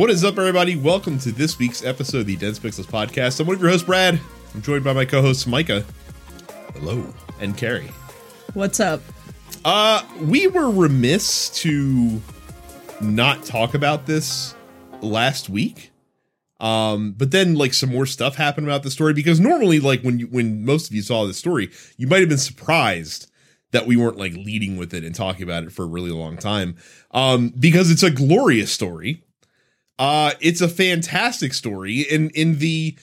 What is up, everybody? Welcome to this week's episode of the Dense Pixels podcast. I'm one of your hosts, Brad. I'm joined by my co-hosts, Micah. Hello. And Carrie. What's up? Uh, we were remiss to not talk about this last week. Um, but then like some more stuff happened about the story because normally, like when you when most of you saw this story, you might have been surprised that we weren't like leading with it and talking about it for a really long time. Um, because it's a glorious story. Uh, it's a fantastic story in in the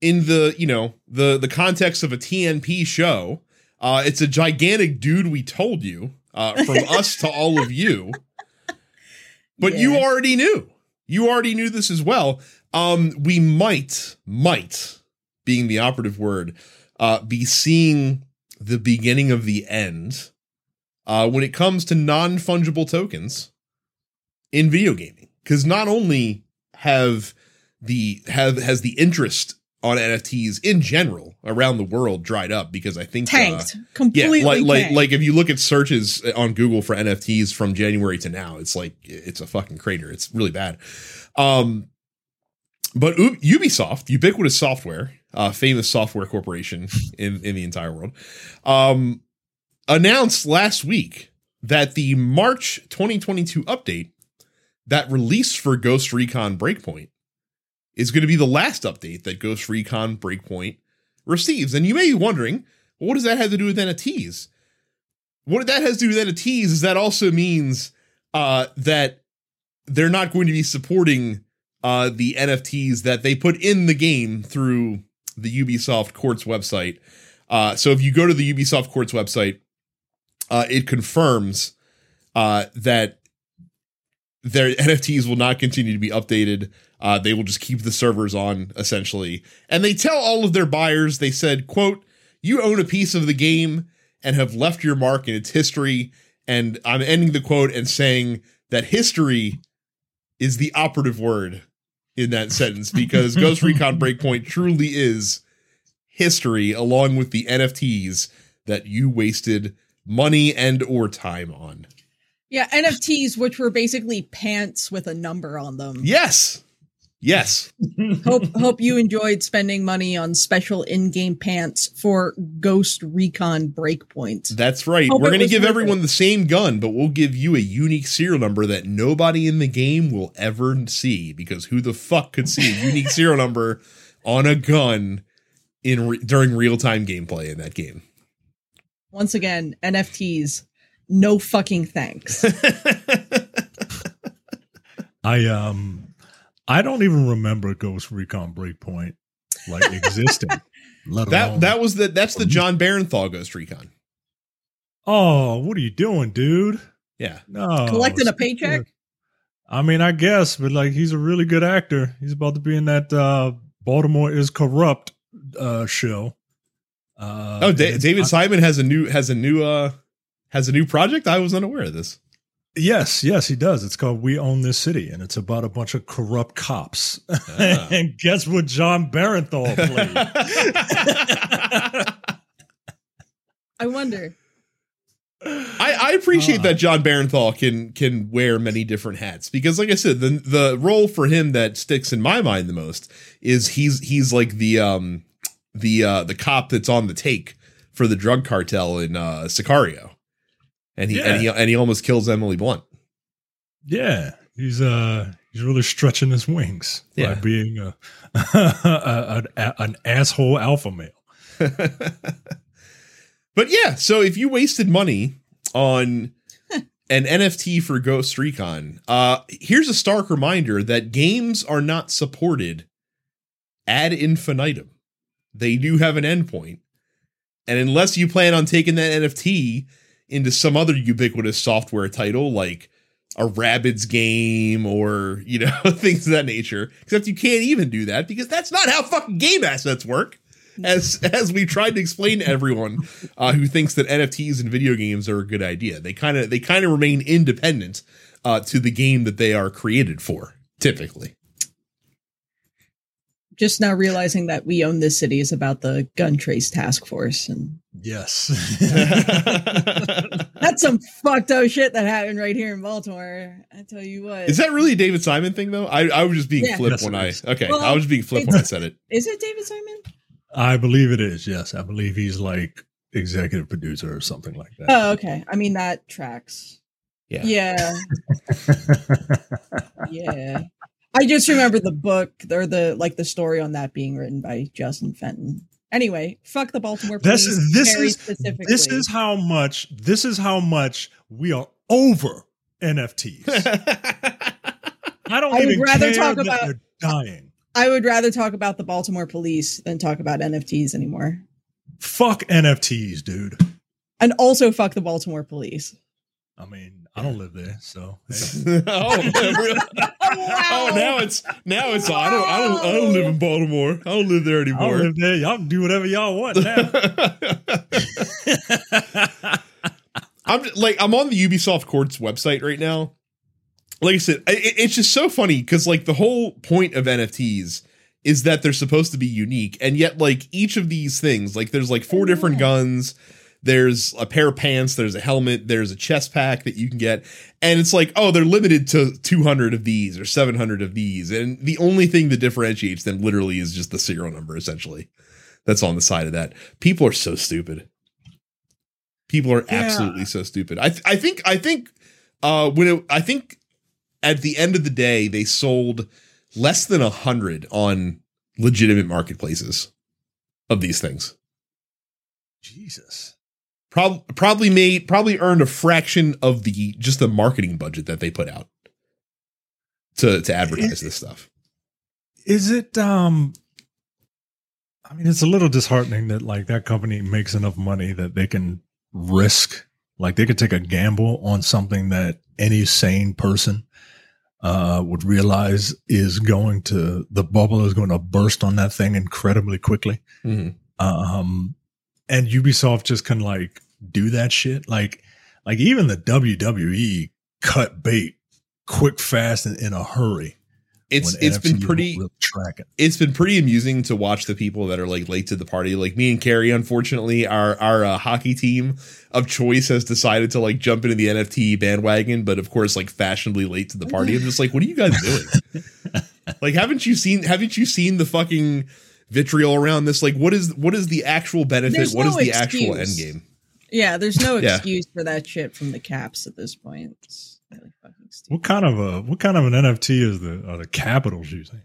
in the you know the the context of a TNP show. Uh, it's a gigantic dude. We told you uh, from us to all of you, but you already knew. You already knew this as well. Um, we might might being the operative word uh, be seeing the beginning of the end uh, when it comes to non fungible tokens in video gaming. Because not only have the have has the interest on NFTs in general around the world dried up because I think uh, Tanked. yeah, Completely like like like if you look at searches on Google for NFTs from January to now, it's like it's a fucking crater. It's really bad. Um, but U- Ubisoft, ubiquitous software, uh, famous software corporation in in the entire world, um, announced last week that the March 2022 update that release for Ghost Recon Breakpoint is going to be the last update that Ghost Recon Breakpoint receives. And you may be wondering, well, what does that have to do with NFTs? What that has to do with NFTs is that also means uh, that they're not going to be supporting uh, the NFTs that they put in the game through the Ubisoft Quartz website. Uh, so if you go to the Ubisoft Quartz website, uh, it confirms uh, that their NFTs will not continue to be updated. Uh, they will just keep the servers on essentially, and they tell all of their buyers. They said, "quote You own a piece of the game and have left your mark in its history." And I'm ending the quote and saying that history is the operative word in that sentence because Ghost Recon Breakpoint truly is history, along with the NFTs that you wasted money and or time on. Yeah, NFTs, which were basically pants with a number on them. Yes. Yes. hope hope you enjoyed spending money on special in-game pants for Ghost Recon Breakpoint. That's right. Hope We're going to give everyone it. the same gun, but we'll give you a unique serial number that nobody in the game will ever see because who the fuck could see a unique serial number on a gun in re- during real-time gameplay in that game? Once again, NFTs. No fucking thanks. I um I don't even remember Ghost Recon Breakpoint like existing. let that alone- that was the that's the Jon Bernthal Ghost Recon. Oh, what are you doing, dude? Yeah. No. Collecting a paycheck? I mean, I guess, but like he's a really good actor. He's about to be in that uh Baltimore is corrupt uh show. Uh Oh, da- David I- Simon has a new has a new uh has a new project. I was unaware of this. Yes, yes, he does. It's called We Own This City, and it's about a bunch of corrupt cops. Ah. and guess what Jon Bernthal played? I wonder. I, I appreciate Uh. that Jon Bernthal can can wear many different hats because, like I said, the the role for him that sticks in my mind the most is he's he's like the um the uh the cop that's on the take for the drug cartel in uh Sicario, and he and he and he almost kills Emily Blunt. Yeah, he's uh he's really stretching his wings Yeah. by being a, a, a- an asshole alpha male. But yeah, so if you wasted money on an NFT for Ghost Recon, uh, here's a stark reminder that games are not supported ad infinitum. They do have an endpoint. And unless you plan on taking that NFT into some other ubiquitous software title like a Rabbids game or, you know, things of that nature, except you can't even do that because that's not how fucking game assets work as as we tried to explain to everyone uh, who thinks that NFTs and video games are a good idea. They kind of they kind of remain independent uh, to the game that they are created for. Typically, just now realizing that we own this city is about the gun trace task force and Yes. that's some fucked up shit that happened right here in Baltimore. I tell you what. Is that really a David Simon thing though? I, I was just being Yeah. flip Yes, when I okay. Well, I was being flip when I said it. Is it David Simon? I believe it is. Yes, I believe he's like executive producer or something like that. Oh, okay. I mean that tracks. Yeah. Yeah. yeah. I just remember the book or the like the story on that being written by Justin Fenton. Anyway, fuck the Baltimore This police. is this very is specifically. this is how much this is how much we are over NFTs. I don't I would even rather care talk that about- they're dying. I would rather talk about the Baltimore police than talk about NFTs anymore. Fuck NFTs, dude. And also fuck the Baltimore police. I mean, I don't live there, so hey. oh, really? oh, now it's now it's I don't I don't I don't live in Baltimore. I don't live there I anymore. live there. Y'all can do whatever y'all want now. I'm like I'm on the Ubisoft Quartz website right now. Like I said, i- i- it's just so funny because like the whole point of NFTs is that they're supposed to be unique, and yet like each of these things, like there's like four different Yeah. guns, there's a pair of pants, there's a helmet, there's a chest pack that you can get, and it's like oh they're limited to 200 of these or 700 of these, and the only thing that differentiates them literally is just the serial number essentially. That's on the side of that. People are so stupid. People are Yeah. absolutely so stupid. I th- I think I think uh when it, I think at the end of the day they sold less than a hundred on legitimate marketplaces of these things. Jesus. Prob- probably made probably earned a fraction of the just the marketing budget that they put out to to advertise this stuff. Is it um I mean it's a little disheartening that like that company makes enough money that they can risk like they could take a gamble on something that any sane person uh would realize is going to the bubble is going to burst on that thing incredibly quickly. Mhm. um and ubisoft just can like do that shit like like even the wwe cut bait quick fast and in a hurry It's it's been pretty won't really it it's been pretty amusing to watch the people that are like late to the party. Like me and Carrie, unfortunately, our our uh, hockey team of choice has decided to like jump into the NFT bandwagon, but of course, like fashionably late to the party. I'm just like, what are you guys doing? like, haven't you seen haven't you seen the fucking vitriol around this? Like, what is what is the actual benefit? There's What is no the actual end game? Yeah, there's no Yeah. excuse for that shit from the caps at this point. It's really fucking stupid. what kind of a what kind of an nft is the are the capitals using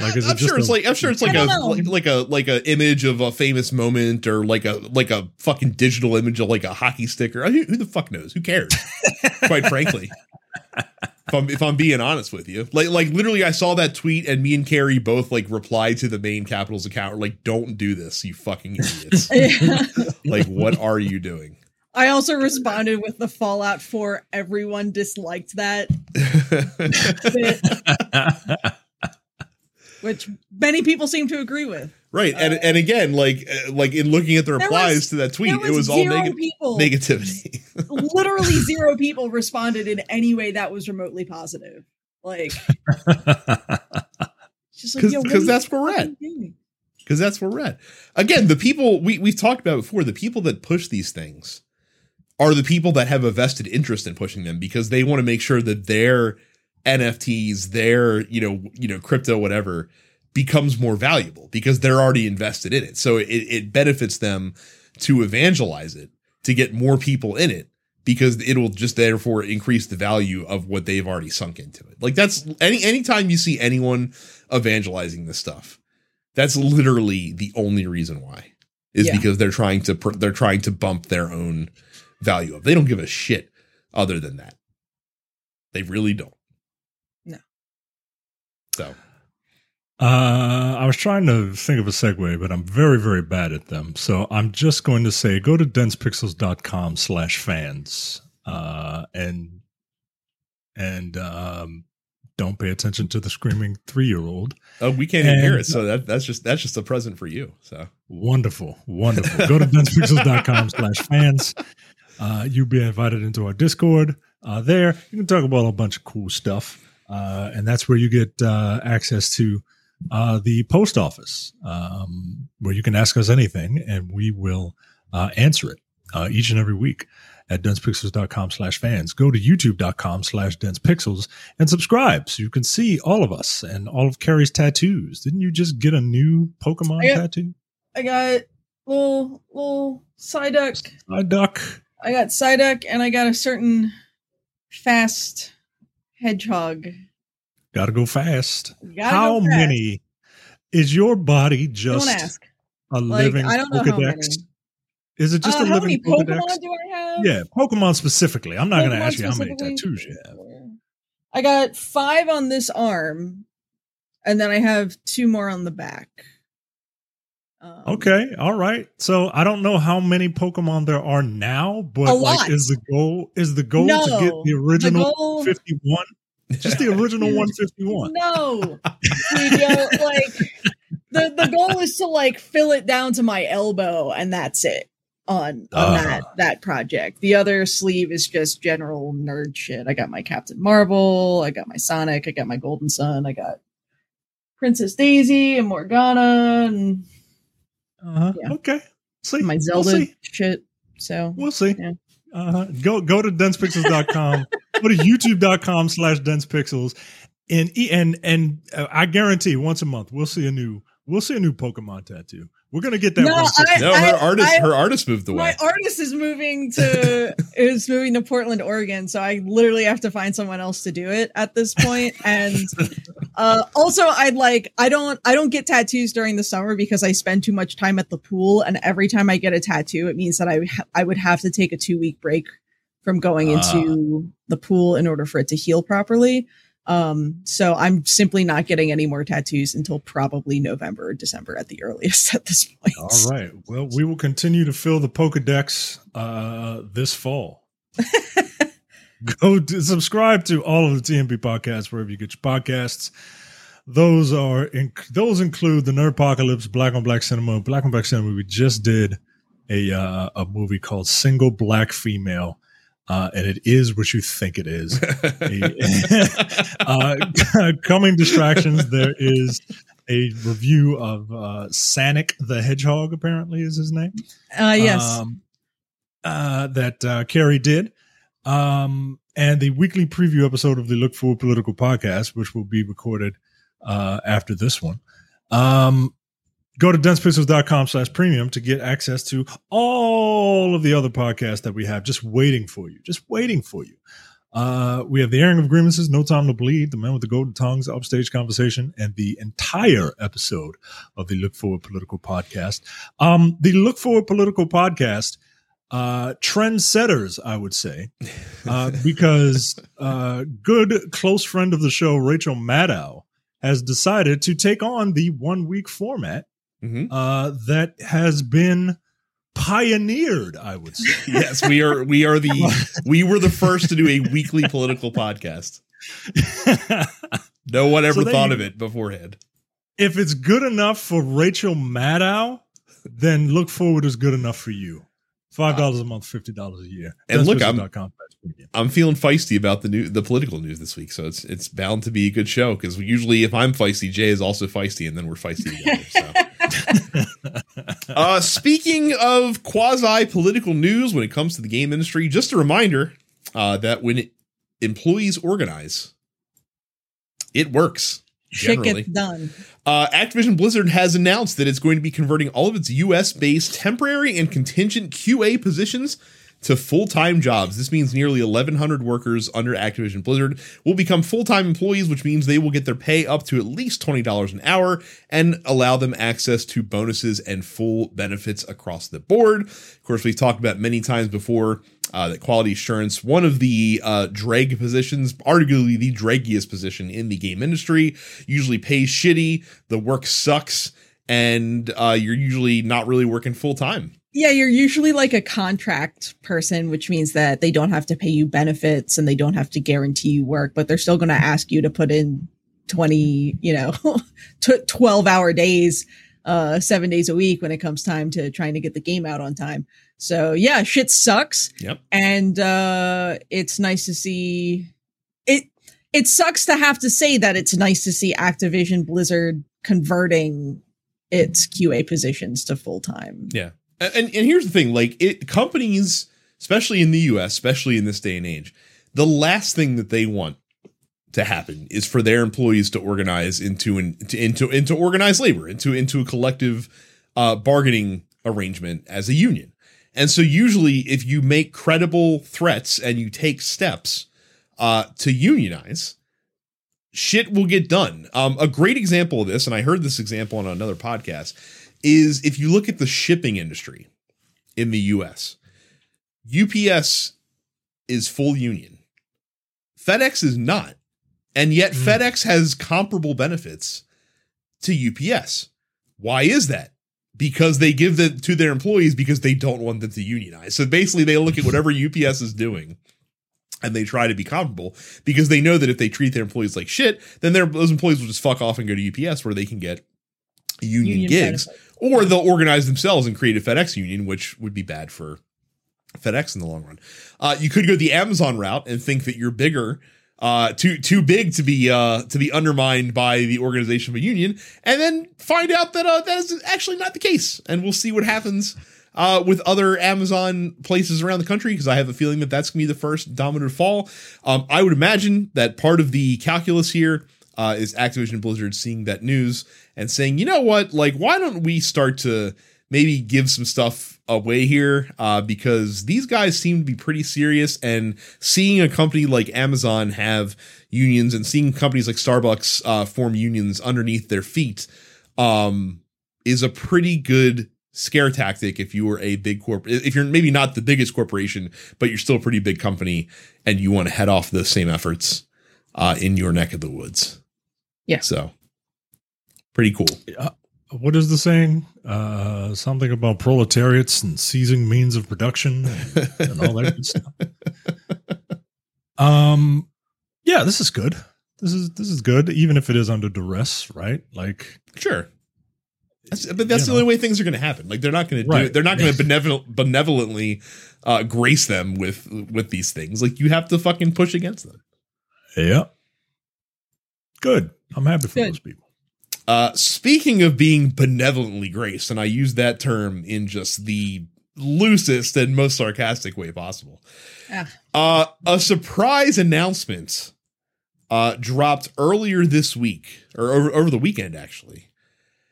like is I'm it just sure it's a- like I'm sure it's like a like, like a like a image of a famous moment or like a like a fucking digital image of like a hockey sticker. Who, who the fuck knows? Who cares? Quite frankly, if I'm if I'm being honest with you, like like literally, I saw that tweet and me and Carrie both like replied to the main Capitals account like, "Don't do this, you fucking idiots! Like, what are you doing?" I also responded with the Fallout 4 everyone disliked that which many people seem to agree with. Right, and and again, like uh, like in looking at the replies was- to that tweet, There it was all neg- people, negativity. literally zero people responded in any way that was remotely positive. Like, just like, 'Cause- yo, what 'cause are you that's where we're at. because that's where we're at. Again, the people we we've talked about before, the people that push these things are the people that have a vested interest in pushing them because they want to make sure that their NFTs, their you know you know crypto whatever becomes more valuable because they're already invested in it. So it, it benefits them to evangelize it to get more people in it because it'll just therefore increase the value of what they've already sunk into it. Like that's any anytime you see anyone evangelizing this stuff, that's literally the only reason why is Yeah. because they're trying to they're trying to bump their own value up. They don't give a shit other than that. They really don't. No. So Uh, I was trying to think of a segue, but I'm very, very bad at them. So I'm just going to say go to densepixels.com slash fans uh, and and um, don't pay attention to the screaming three year old. oh, we can't even hear it. So that that's just that's just a present for you. So Wonderful, wonderful. Go to densepixels.com slash fans. Uh, you'll be invited into our Discord. Uh, there, you can talk about a bunch of cool stuff. Uh, and that's where you get uh, access to uh, the post office, um, where you can ask us anything and we will uh, answer it uh, each and every week at densepixels.com slash fans. Go to youtube.com slash densepixels and subscribe so you can see all of us and all of Carrie's tattoos. Didn't you just get a new Pokemon I got- tattoo? I got little little Psyduck. I duck. I got Psyduck, and I got a certain fast hedgehog. Gotta go fast. Gotta how go fast. many is your body Don't just ask. a Like, living I don't know Pokedex? Is it just Uh, a how many living Pokedex? Pokemon do I have? Yeah, Pokemon specifically. I'm not going to ask you how many tattoos you have. I got five on this arm, and then I have two more on the back. Um, Okay, all right. So I don't know how many Pokemon there are now, but like, is the goal is the goal to get the original goal- 51? Just the original 151. No, like the the goal is to like fill it down to my elbow, and that's it on on Ah. that that project. The other sleeve is just general nerd shit. I got my Captain Marvel, I got my Sonic, I got my Golden Sun, I got Princess Daisy and Morgana, and Uh-huh. Yeah. Okay. See, my we'll Zelda see. shit. So We'll see. Yeah. Uh-huh. Go go to densepixels.com. go to youtube.com slash densepixels. And and and uh, I guarantee once a month we'll see a new we'll see a new Pokemon tattoo. We're gonna get that No, one. I- No, her artist, I- her artist moved away. my artist is moving to is moving to Portland, Oregon, so I literally have to find someone else to do it at this point. And uh, also, I'd like I don't I don't get tattoos during the summer because I spend too much time at the pool, and every time I get a tattoo, it means that I ha- I would have to take a two week break from going into the pool in order for it to heal properly. Um, so I'm simply not getting any more tattoos until probably November or December at the earliest at this point. All right. Well, we will continue to fill the Pokedex uh, this fall. Go to subscribe to all of the TMP podcasts wherever you get your podcasts. Those are inc- those include the Nerd Apocalypse, Black on Black Cinema, Black on Black Cinema. We just did a uh, a movie called Single Black Female, uh, and it is what you think it is. uh, coming distractions. There is a review of uh, Sanic the Hedgehog. Apparently, is his name. Uh, yes. Um, uh, that uh, Carrie did. Um, and the weekly preview episode of the Look Forward Political podcast, which will be recorded uh, after this one. Um, go to densepixels.com slash premium to get access to all of the other podcasts that we have just waiting for you, just waiting for you. Uh, we have the airing of grievances, no time to bleed, the man with the golden tongues, upstage conversation, and the entire episode of the Look Forward Political podcast. Um, the Look Forward Political podcast, uh, trendsetters, I would say, uh, because uh, good close friend of the show, Rachel Maddow, has decided to take on the one week format Mhm. uh, that has been pioneered, I would say. Yes, we are. We are the. We were the first to do a weekly political podcast. No one ever So thought you- of it beforehand. if it's good enough for Rachel Maddow, then look forward is good enough for you. Five dollars a month, fifty dollars a year. And look, I'm-. I'm feeling feisty about the new the political news this week, so it's it's bound to be a good show because usually if I'm feisty, Jay is also feisty, and then we're feisty together. So. uh, speaking of quasi political news when it comes to the game industry, just a reminder uh, that when employees organize, it works. Shit Generally. gets done. Uh, Activision Blizzard has announced that it's going to be converting all of its US based temporary and contingent QA positions to full time jobs. This means nearly 1,100 workers under Activision Blizzard will become full time employees, which means they will get their pay up to at least $20 an hour and allow them access to bonuses and full benefits across the board. Of course, we've talked about many times before uh, that quality assurance, one of the uh, dreg positions, arguably the draggiest position in the game industry, usually pays shitty, the work sucks, and uh, you're usually not really working full time. Yeah, you're usually like a contract person, which means that they don't have to pay you benefits and they don't have to guarantee you work, but they're still going to ask you to put in 20, you know, 12 hour days, uh, seven days a week when it comes time to trying to get the game out on time. So yeah, shit sucks. Yep. And, uh, it's nice to see it. It sucks to have to say that it's nice to see Activision Blizzard converting its QA positions to full time. Yeah. And, and here's the thing, like it companies, especially in the US, especially in this day and age, the last thing that they want to happen is for their employees to organize into an to, into into organized labor, into into a collective uh, bargaining arrangement as a union. And so usually if you make credible threats and you take steps uh, to unionize, shit will get done. Um, a great example of this, and I heard this example on another podcast, is if you look at the shipping industry in the US, UPS is full union. FedEx is not. And yet Mm. FedEx has comparable benefits to UPS. Why is that? Because they give that to their employees because they don't want them to unionize. So basically they look at whatever UPS is doing and they try to be comparable because they know that if they treat their employees like shit, then their those employees will just fuck off and go to UPS where they can get union, Union gigs, benefits. Or they'll organize themselves and create a FedEx union, which would be bad for FedEx in the long run. Uh, you could go the Amazon route and think that you're bigger, uh, too too big to be uh, to be undermined by the organization of a union, and then find out that uh, that is actually not the case. And we'll see what happens uh, with other Amazon places around the country because I have a feeling that that's to be the first domino to fall. Um, I would imagine that part of the calculus here uh, is Activision Blizzard seeing that news and saying, you know what, like, why don't we start to maybe give some stuff away here uh, because these guys seem to be pretty serious and seeing a company like Amazon have unions and seeing companies like Starbucks uh, form unions underneath their feet um, is a pretty good scare tactic if you were a big corp if you're maybe not the biggest corporation but you're still a pretty big company and you want to head off those same efforts uh, in your neck of the woods Yeah. so pretty cool What is the saying? Uh, something about proletariats and seizing means of production and, and all that good stuff. Um, yeah, this is good. This is this is good, even if it is under duress, right? Like, Sure. That's, but that's the know. only way things are going to happen. Like they're not going to do Right. it. They're not going to benevolent, benevolently uh, grace them with with these things. Like you have to fucking push against them. yeah, good. I'm happy for Good. those people. Uh, speaking of being benevolently graced, and I use that term in just the loosest and most sarcastic way possible. Ah. Uh, a surprise announcement uh, dropped earlier this week, or over, over the weekend, actually.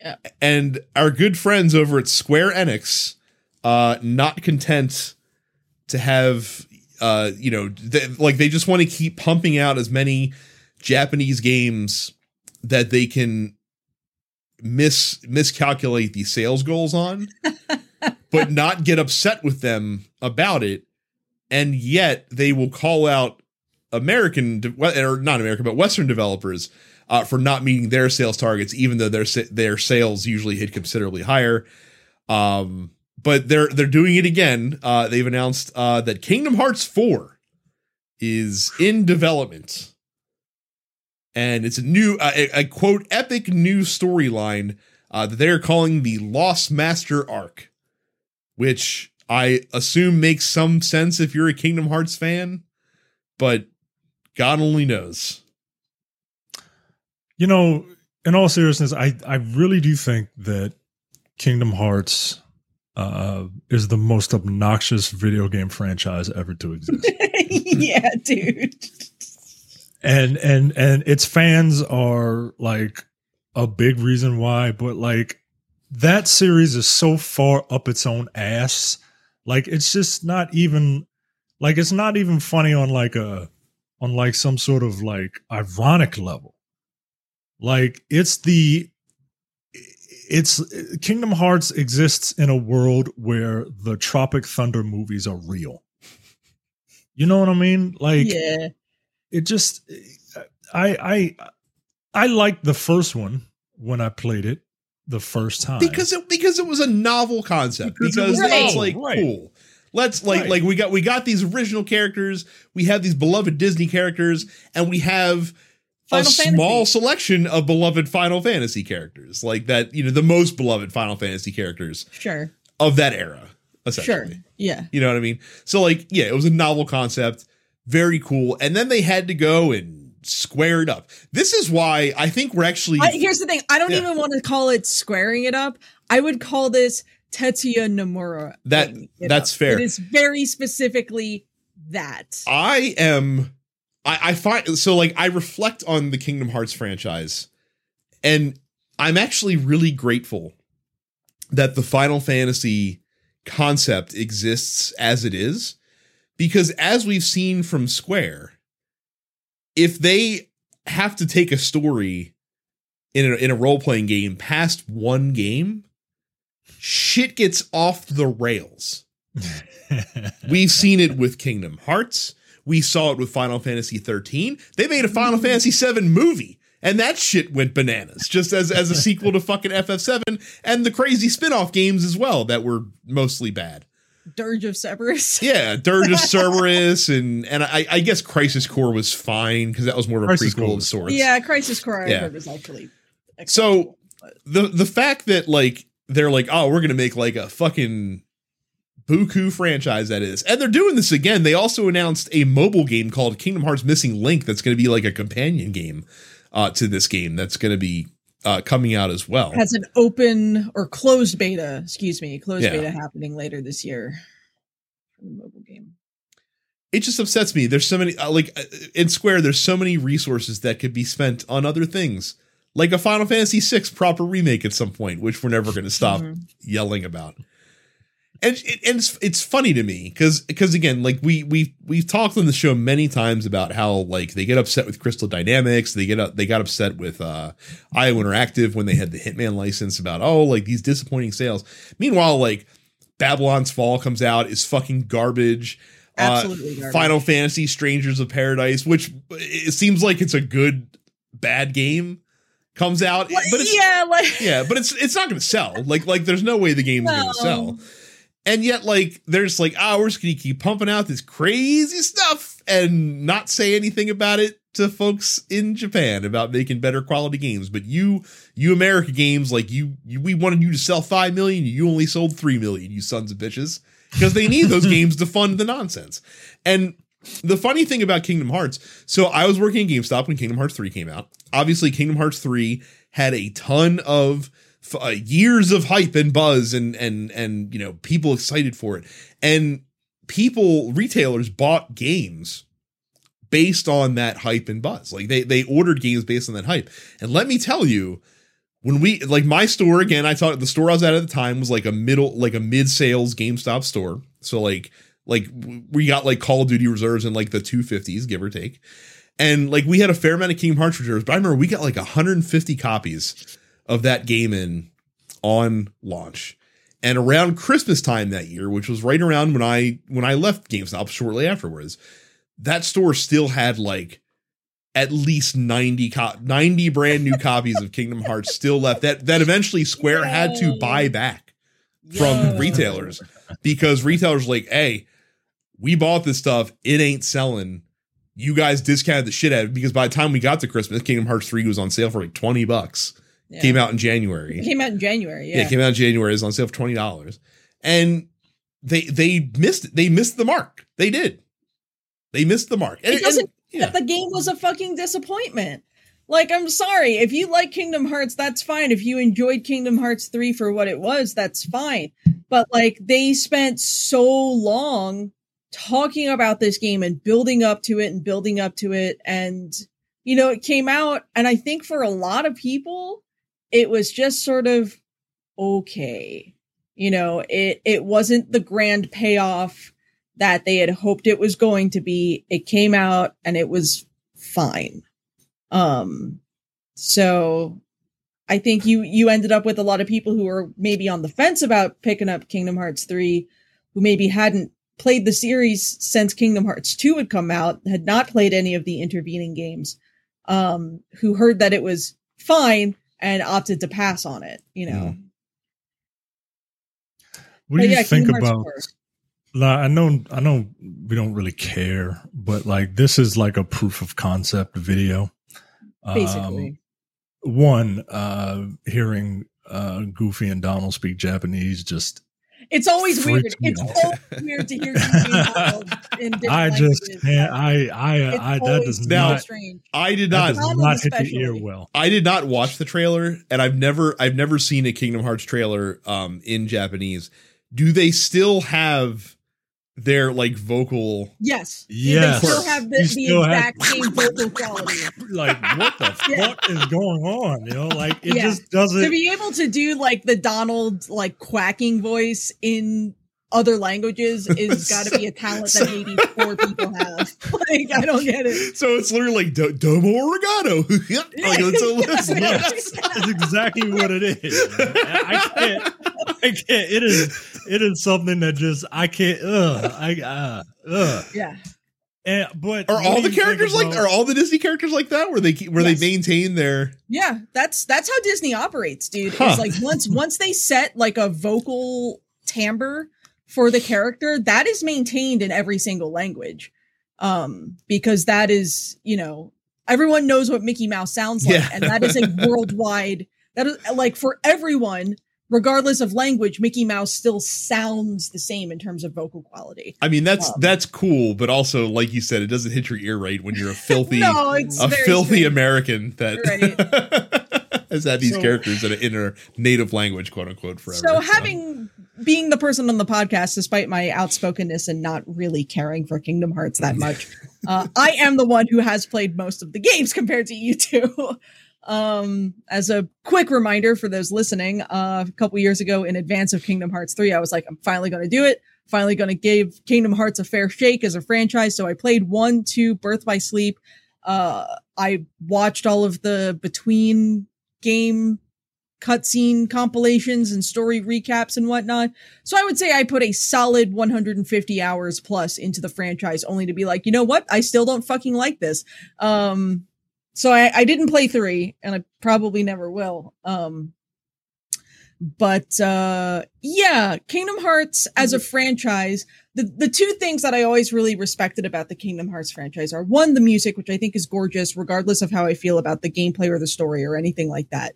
Yeah. And our good friends over at Square Enix, uh, not content to have, uh, you know, th- like they just want to keep pumping out as many Japanese games that they can mis miscalculate the sales goals on, but not get upset with them about it, and yet they will call out American de- or not American but Western developers uh, for not meeting their sales targets, even though their their sales usually hit considerably higher. Um, but they're they're doing it again. Uh, they've announced uh, that Kingdom Hearts four is in development and it's a new uh, a, a quote epic new storyline uh, that they're calling the Lost Master arc, which I assume makes some sense if you're a Kingdom Hearts fan, but God only knows. You know, in all seriousness, I I really do think that Kingdom Hearts uh, is the most obnoxious video game franchise ever to exist. yeah, dude. and and and its fans are like a big reason why but like that series is so far up its own ass. Like it's just not even like it's not even funny on like a on like some sort of like ironic level. Like it's the it's kingdom hearts exists in a world where the tropic thunder movies are real. You know what i mean? Like yeah. It just I I I liked the first one when I played it the first time Because it because it was a novel concept. Because Because, was it's like right. cool. Let's like Right. like we got we got these original characters, we have these beloved Disney characters, and we have Final a small selection of beloved Final Fantasy characters, like that, you know, the most beloved Final Fantasy characters Sure. of that era, Sure. essentially. Yeah. You know what I mean? So like, yeah, it was a novel concept, very cool. And then they had to go and squared up. This is why I think we're actually. I, here's the thing. I don't Yeah. even want to call it squaring it up. I would call this Tetsuya Nomura. That- that's up. fair. It is very specifically that. I am I, I find so like I reflect on the Kingdom Hearts franchise and I'm actually really grateful that the Final Fantasy concept exists as it is because as we've seen from Square if they have to take a story in a, in a role-playing game past one game shit gets off the rails We've seen it with Kingdom Hearts. We saw it with Final Fantasy 13. They made a Final Fantasy 7 movie, and that shit went bananas, just as as a sequel to fucking FF7 and the crazy spin-off games as well that were mostly bad. Dirge of Cerberus. Yeah, Dirge of Cerberus and and I, I guess Crisis Core was fine because that was more of a Crisis Core prequel of sorts. Yeah, Crisis Core I Yeah. heard was actually So- but- the the fact that like they're like, oh, we're gonna make like a fucking Buku franchise that is, and they're doing this again. They also announced a mobile game called Kingdom Hearts Missing Link that's gonna be like a companion game uh, to this game that's gonna be uh, coming out as well. has an open or closed beta, excuse me, closed Yeah. beta happening later this year for the mobile game. it just upsets me. There's so many uh, like uh, in Square. There's so many resources that could be spent on other things, like a Final Fantasy VI proper remake at some point, which we're never going to stop Mhm. yelling about. And it, and it's, it's funny to me because because again, like we we we've talked on the show many times about how like they get upset with Crystal Dynamics, they get up they got upset with uh IO Interactive when they had the Hitman license about oh like these disappointing sales. Meanwhile, like Babylon's Fall comes out is fucking garbage. Uh, Absolutely. garbage. Final Fantasy Strangers of Paradise, which it seems like it's a good bad game, comes out, Well, but it's yeah, like yeah, but it's it's not going to sell. Like like there's no way the game's going to sell. And yet like there's like oh we're just to keep pumping out this crazy stuff and not say anything about it to folks in Japan about making better quality games. But you you America games like you, you we wanted you to sell 5 million, you only sold 3 million, you sons of bitches. Because they need those games to fund the nonsense. And the funny thing about Kingdom Hearts, so I was working at GameStop when Kingdom Hearts 3 came out. Obviously, Kingdom Hearts 3 had a ton of uh, years of hype and buzz and and and you know people excited for it. And people retailers bought games based on that hype and buzz. Like they they ordered games based on that hype. And let me tell you, when we like my store again, I thought the store I was at at the time was like a middle like a mid sales GameStop store. So like like we got like Call of Duty reserves in like the 250s, give or take. And like we had a fair amount of Kingdom Hearts reserves, but I remember we got like 150 copies of that game in on launch. And around Christmas time that year, which was right around when I when I left GameStop shortly afterwards, that store still had like at least 90 co- 90 brand new copies of Kingdom Hearts still left that that eventually Square had to buy back from Yeah. retailers because retailers were like, hey, we bought this stuff, it ain't selling. You guys discounted the shit out of it because by the time we got to Christmas, Kingdom Hearts 3 was on sale for like 20 bucks. Yeah. Came out in January. It came out in January. Yeah, Yeah. it came out in January. It was on sale for twenty dollars, and they they missed it. They missed the mark. They did. They missed the mark. And, It doesn't- and- yeah. The game was a fucking disappointment. Like, I'm sorry. If you like Kingdom Hearts, that's fine. If you enjoyed Kingdom Hearts 3 for what it was, that's fine. But like, they spent so long talking about this game and building up to it and building up to it. And, you know, it came out. And I think for a lot of people, it was just sort of okay. You know, it, it wasn't the grand payoff that they had hoped it was going to be. It came out and it was fine. Um, so I think you you ended up with a lot of people who were maybe on the fence about picking up Kingdom Hearts 3, who maybe hadn't played the series since Kingdom Hearts 2 had come out, had not played any of the intervening games, um, who heard that it was fine and opted to pass on it, you know. What But do you yeah, think Kingdom about? Like, I know, I know, we don't really care, but like this is like a proof of concept video. basically. Um, one, uh, hearing uh, Goofy and Donald speak Japanese just it's always weird. Freaks me It's always weird to hear you being in different I just can't. I I It's I that always does Now- strange. I did that not does Not not hit the ear well. I did not watch the trailer, and I've never I've never seen a Kingdom Hearts trailer um in Japanese. Do they still have their like vocal? Yes. Yes. They still have the, the still have- exact same vocal quality. Like what the Yeah. fuck is going on? You know, like it Yeah. just doesn't. to be able to do like the Donald like quacking voice in other languages is got to be a talent that maybe four people have. Like I don't get it. So it's literally like do, domo oregano. like, it's a, Yeah. Yes, that's exactly what it is. I can't. I can't. It is. It is something that just I can't. Ugh. I. Uh, ugh. Yeah. And, but Are all the you think characters like? Are all the Disney characters like that? Where they where Yes. they maintain their? Yeah, that's that's how Disney operates, dude. Huh. It's like once once they set like a vocal timbre for the character, that is maintained in every single language. Um, because that is, you know, everyone knows what Mickey Mouse sounds like, Yeah. and that is a worldwide that is like for everyone, regardless of language, Mickey Mouse still sounds the same in terms of vocal quality. I mean, that's Um, that's cool, but also, like you said, it doesn't hit your ear right when you're a filthy, no, a filthy strange. American that has had these So- characters in a, in a native language, quote unquote, forever. So having being the person on the podcast, despite my outspokenness and not really caring for Kingdom Hearts that much, uh, I am the one who has played most of the games compared to you two. um, as a quick reminder for those listening, uh, a couple years ago in advance of Kingdom Hearts 3, I was like, I'm finally going to do it. Finally going to give Kingdom Hearts a fair shake as a franchise. So I played one, two, Birth by Sleep. Uh, I watched all of the between game cutscene compilations and story recaps and whatnot. So I would say I put a solid 150 hours plus into the franchise only to be like, you know what? I still don't fucking like this. Um, so I, I didn't play three and I probably never will. Um, but, uh, yeah, Kingdom Hearts as a franchise, the, the two things that I always really respected about the Kingdom Hearts franchise are one, the music, which I think is gorgeous, regardless of how I feel about the gameplay or the story or anything like that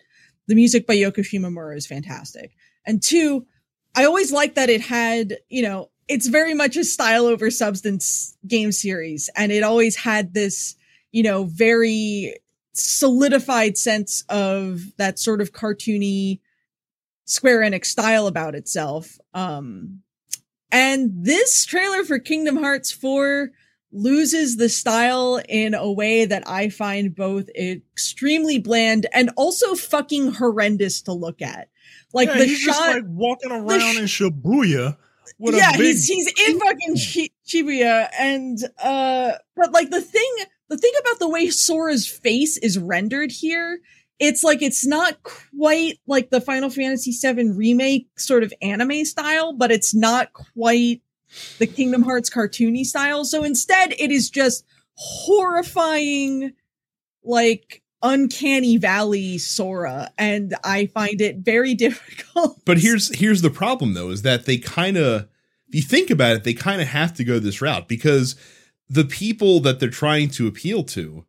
the music by Yoko Shimomura is fantastic. And two, I always liked that it had, you know, it's very much a style over substance game series. And it always had this, you know, very solidified sense of that sort of cartoony Square Enix style about itself. Um, and this trailer for Kingdom Hearts 4 loses the style in a way that I find both extremely bland and also fucking horrendous to look at. Like Yeah, the he's shot, just like walking around sh- in Shibuya yeah, big. he's he's in fucking Shi- Shibuya, and uh, but like the thing, the thing about the way Sora's face is rendered here, it's like it's not quite like the Final Fantasy VII remake sort of anime style, but it's not quite the Kingdom Hearts cartoony style. So instead, it is just horrifying, like uncanny valley Sora, and I find it very difficult. But here's here's the problem though, is that they kind of, if you think about it, they kind of have to go this route because the people that they're trying to appeal to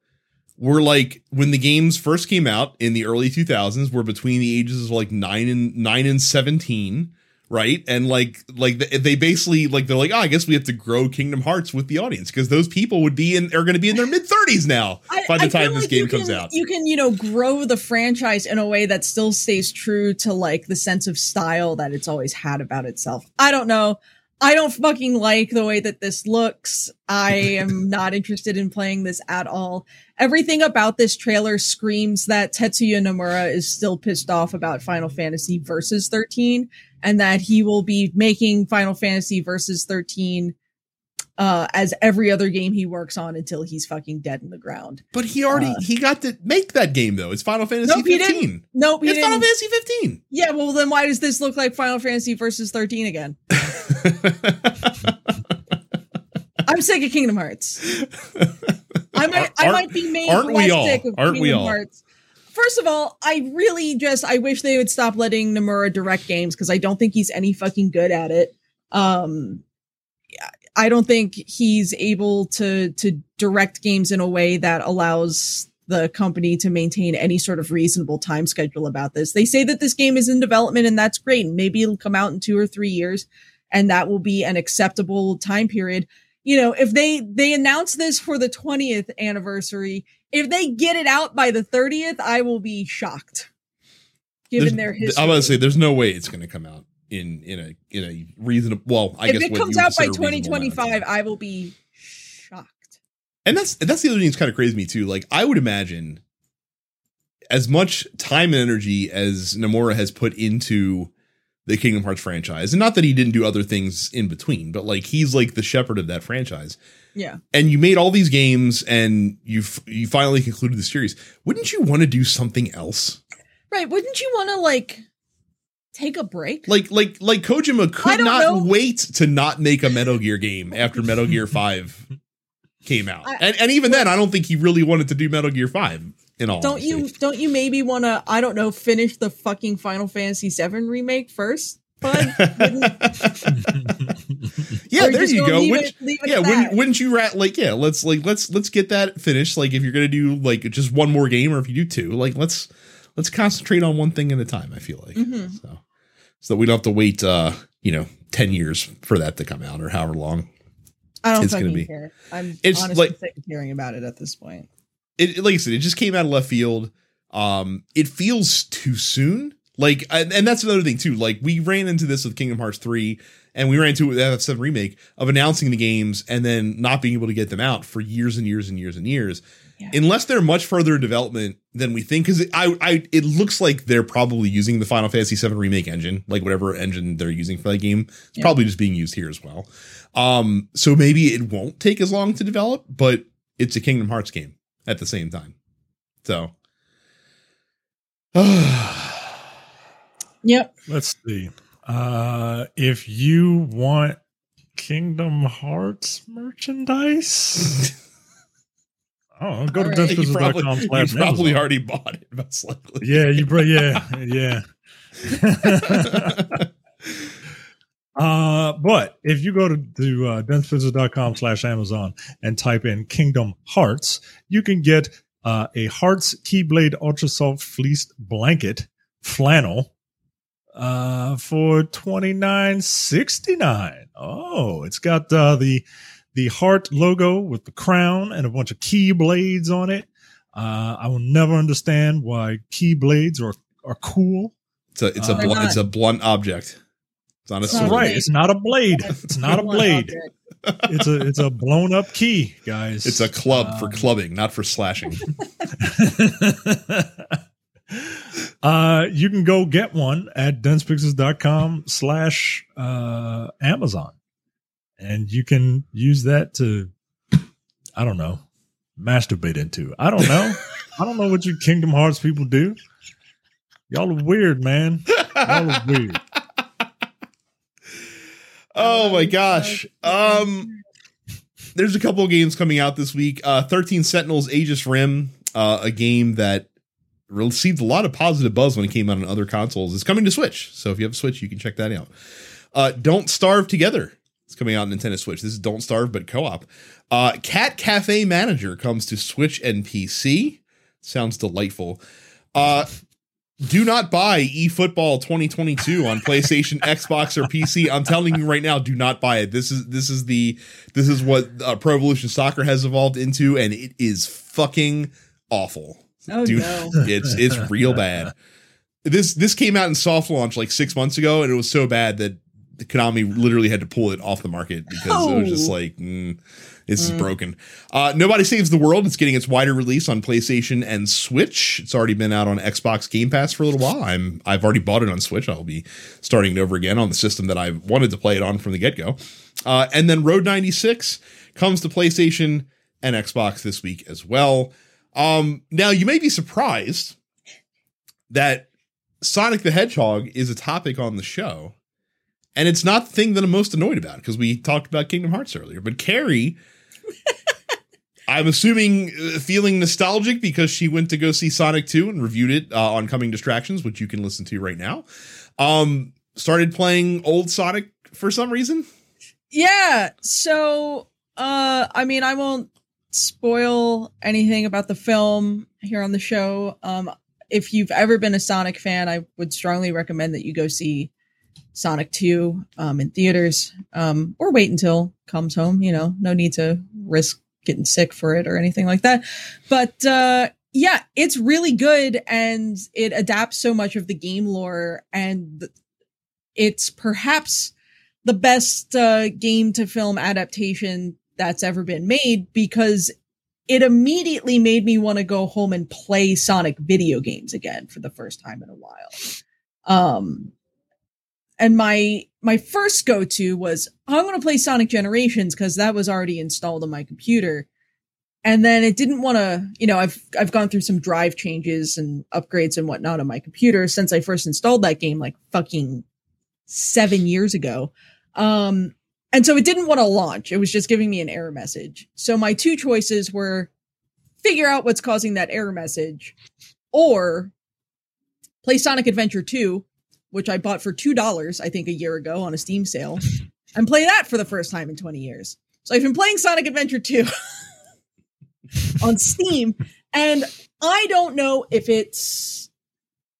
were like when the games first came out in the early 2000s were between the ages of like 9 and 9 and 17 right and like like they basically like they're like oh i guess we have to grow kingdom hearts with the audience because those people would be in are going to be in their mid 30s now I- by the I time this like game you comes out You can, you know, grow the franchise in a way that still stays true to like the sense of style that it's always had about itself. I don't know. I don't fucking like the way that this looks. I am not interested in playing this at all. Everything about this trailer screams that Tetsuya Nomura is still pissed off about Final Fantasy Versus 13 and that he will be making Final Fantasy Versus 13 uh, as every other game he works on until he's fucking dead in the ground. but he already Uh, he got to make that game though it's final fantasy Nope, he 15 Nope, he it's final didn't. Final fantasy 15 Yeah, well then why does this look like Final Fantasy versus 13 again? I'm sick of Kingdom Hearts. I might I Aren't- might be made aren't we all? sick of Aren't we all? Hearts. First of all, I really just I wish they would stop letting Nomura direct games because I don't think he's any fucking good at it. Um I don't think he's able to to direct games in a way that allows the company to maintain any sort of reasonable time schedule about this. They say that this game is in development and that's great. Maybe it'll come out in 2 or 3 years and that will be an acceptable time period. You know, if they they announce this for the 20th anniversary, if they get it out by the 30th, I will be shocked. Given There's- their history. I'm about to say there's no way it's going to come out in in a in a reasonable. Well, I if guess it what comes out by consider a reasonable amount of 2025. I will be shocked. and that's that's the other thing that's kind of crazy to me too. Like I would imagine, as much time and energy as Nomura has put into the Kingdom Hearts franchise, and not that he didn't do other things in between, but like he's like the shepherd of that franchise. Yeah. And you made all these games, and you f- you finally concluded the series. Wouldn't you want to do something else? Right. Wouldn't you want to like take a break? Like like like Kojima could don't know. wait to not make a Metal Gear game after Metal Gear Five came out, I- and and even then, I don't think he really wanted to do Metal Gear Five. In all, don't honesty. you don't you maybe want to I don't know finish the fucking Final Fantasy 7 remake first? Bud? yeah, there you go. leave Which, it- leave it yeah, at wouldn't, wouldn't you rat like yeah? Let's like let's let's get that finished. Like if you're gonna do like just one more game, or if you do two, like let's let's concentrate on one thing at a time. I feel like Mhm. so so that we don't have to wait uh you know ten years for that to come out or however long. I don't It's gonna be- care. I'm It's honestly like- sick of hearing about it at this point. It like I said, it just came out of left field. Um, it feels too soon. Like, and, and that's another thing too. Like, we ran into this with Kingdom Hearts three, and we ran into it with FF7 remake of announcing the games and then not being able to get them out for years and years and years and years. Yeah. Unless they're much further in development than we think, because I, I, it looks like they're probably using the Final Fantasy VII remake engine, like whatever engine they're using for that game. It's Yeah. probably just being used here as well. Um, so maybe it won't take as long to develop, but it's a Kingdom Hearts game at the same time. So, Yep. Let's see. Uh, if you want Kingdom Hearts merchandise, oh, go to All right. you probably, densepixels.com you slash probably Amazon. already bought it, most likely. Yeah, you bro. Yeah, yeah. uh, but if you go to, to uh, densepixels.com slash Amazon and type in Kingdom Hearts, you can get uh, a Hearts Keyblade Ultra Soft Fleeced Blanket flannel uh, for twenty nine sixty nine. Oh, it's got uh, the the heart logo with the crown and a bunch of key blades on it. Uh, I will never understand why keyblades are are cool. It's a it's a Uh, blunt, They're it's a blunt object. It's not a It's sword. not right, it's not a blade. It's not a blade. It's a it's a blown up key, guys. It's a club for Um, clubbing, not for slashing. uh, you can go get one at densepixels.com slash uh, Amazon. And you can use that to, I don't know, masturbate into. I don't know. I don't know what you Kingdom Hearts people do. Y'all are weird, man. Y'all are weird. oh my gosh. Um there's a couple of games coming out this week. Uh 13 Sentinels Aegis Rim, uh, a game that received a lot of positive buzz when it came out on other consoles. It's coming to Switch. So if you have a Switch, you can check that out. Uh Don't Starve Together. Coming out on Nintendo Switch. This is Don't Starve but co-op. Uh Cat Cafe Manager comes to Switch and PC. Sounds delightful. Uh do not buy eFootball 2022 on PlayStation, Xbox, or PC. I'm telling you right now, do not buy it. This is this is the this is what uh, Pro Evolution Soccer has evolved into, and it is fucking awful. Oh Dude. no. It's it's real bad. This this came out in soft launch like six months ago, and it was so bad that Konami literally had to pull it off the market because it was just Oh. like mm, this is Mm. broken. Uh, Nobody Saves the World. It's getting its wider release on PlayStation and Switch. It's already been out on Xbox Game Pass for a little while. I'm I've already bought it on Switch. I'll be starting it over again on the system that I wanted to play it on from the get go. Uh, and then Road 96 comes to PlayStation and Xbox this week as well. Um, now you may be surprised that Sonic the Hedgehog is a topic on the show. And it's not the thing that I'm most annoyed about because we talked about Kingdom Hearts earlier. But Carrie, I'm assuming uh, feeling nostalgic because she went to go see Sonic 2 and reviewed it uh, on Coming Distractions, which you can listen to right now. Um, started playing old Sonic for some reason. Yeah. So, uh, I mean, I won't spoil anything about the film here on the show. Um, if you've ever been a Sonic fan, I would strongly recommend that you go see Sonic 2 um, in theaters um, or wait until comes home. You know, no need to risk getting sick for it or anything like that. But uh, yeah, it's really good and it adapts so much of the game lore and it's perhaps the best uh, game to film adaptation that's ever been made because it immediately made me want to go home and play Sonic video games again for the first time in a while. Um, and my my first go to was I'm going to play Sonic Generations because that was already installed on my computer. And then it didn't want to, you know, I've I've gone through some drive changes and upgrades and whatnot on my computer since I first installed that game like fucking seven years ago. Um, and so it didn't want to launch. It was just giving me an error message. So my two choices were figure out what's causing that error message or play Sonic Adventure 2, which I bought for $2, I think, a year ago on a Steam sale, and play that for the first time in 20 years. So I've been playing Sonic Adventure 2 on Steam, and I don't know if it's